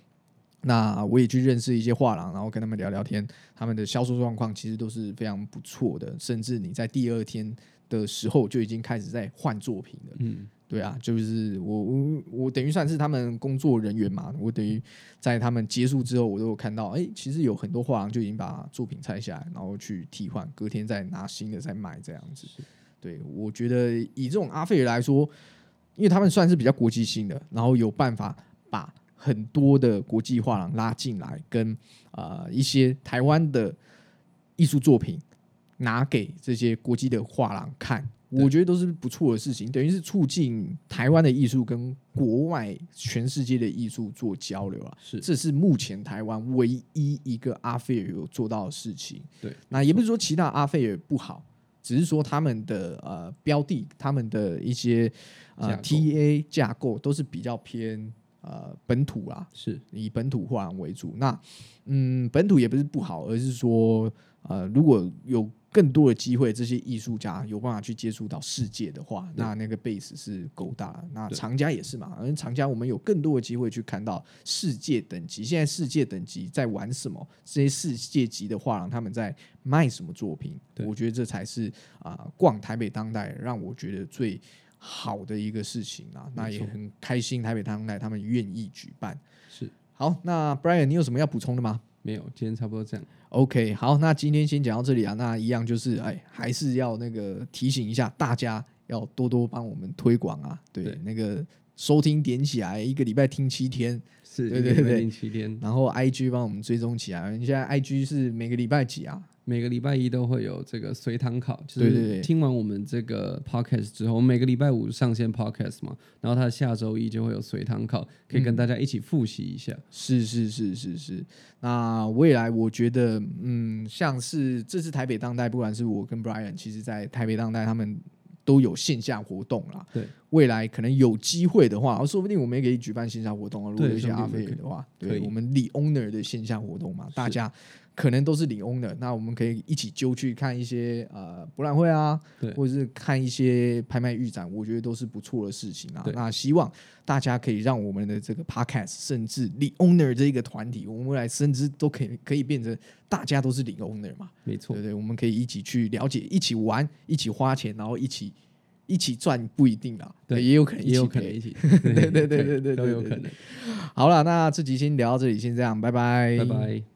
[SPEAKER 1] 那我也去认识一些画廊，然后跟他们聊聊天，他们的销售状况其实都是非常不错的，甚至你在第二天的时候就已经开始在换作品了。
[SPEAKER 2] 嗯，
[SPEAKER 1] 对啊，就是我我我等于算是他们工作人员嘛，我等于在他们结束之后，我都有看到，哎，其实有很多画廊就已经把作品拆下来，然后去替换，隔天再拿新的再卖这样子。对，我觉得以这种阿费尔来说，因为他们算是比较国际性的，然后有办法把。很多的国际画廊拉进来，跟啊一些台湾的艺术作品拿给这些国际的画廊看，我觉得都是不错的事情，等于是促进台湾的艺术跟国外全世界的艺术做交流啊。
[SPEAKER 2] 是，
[SPEAKER 1] 这是目前台湾唯一一个阿费尔有做到的事情。
[SPEAKER 2] 对，
[SPEAKER 1] 那也不是说其他阿费尔不好，只是说他们的呃标的，他们的一些呃 TA 架构都是比较偏。呃，本土啦，
[SPEAKER 2] 是
[SPEAKER 1] 以本土画廊为主。那，嗯，本土也不是不好，而是说，呃，如果有更多的机会，这些艺术家有办法去接触到世界的话，那那个 base 是够大。那厂家也是嘛，而厂家我们有更多的机会去看到世界等级。现在世界等级在玩什么？这些世界级的画廊他们在卖什么作品？我觉得这才是啊，逛台北当代让我觉得最。好的一个事情啊，那也很开心。台北当代他们愿意举办，
[SPEAKER 2] 是
[SPEAKER 1] 好。那 Brian，你有什么要补充的吗？
[SPEAKER 2] 没有，今天差不多这样。
[SPEAKER 1] OK，好，那今天先讲到这里啊。那一样就是，哎，还是要那个提醒一下大家，要多多帮我们推广啊。对，那个收听点起来，一个礼拜听七天，
[SPEAKER 2] 是，
[SPEAKER 1] 对对对，
[SPEAKER 2] 听七天。
[SPEAKER 1] 然后 IG 帮我们追踪起来，你现在 IG 是每个礼拜几啊？
[SPEAKER 2] 每个礼拜一都会有这个随堂考，就是听完我们这个 podcast 之后，每个礼拜五上线 podcast 嘛，然后他下周一就会有随堂考，可以跟大家一起复习一下。
[SPEAKER 1] 是是是是是。那未来我觉得，嗯，像是这次台北当代，不管是我跟 Brian，其实在台北当代他们都有线下活动啦。
[SPEAKER 2] 对，
[SPEAKER 1] 未来可能有机会的话，说不定我们也可以举办线下活动啊。如果有些阿飞的话，对我们李 owner 的线下活动嘛，大家。可能都是领翁的，那我们可以一起揪去看一些呃博览会啊，或者是看一些拍卖预展，我觉得都是不错的事情啊。那希望大家可以让我们的这个 podcast，甚至领 owner 这一个团体，我们未来甚至都可以可以变成大家都是领 owner 嘛？
[SPEAKER 2] 没错，
[SPEAKER 1] 对对，我们可以一起去了解，一起玩，一起花钱，然后一起。一起赚不一定啊，对，也有可能，
[SPEAKER 2] 也有可能一起，
[SPEAKER 1] 对对对对对，
[SPEAKER 2] 都有可能。
[SPEAKER 1] 好了，那这集先聊到这里，先这样，拜拜，
[SPEAKER 2] 拜拜。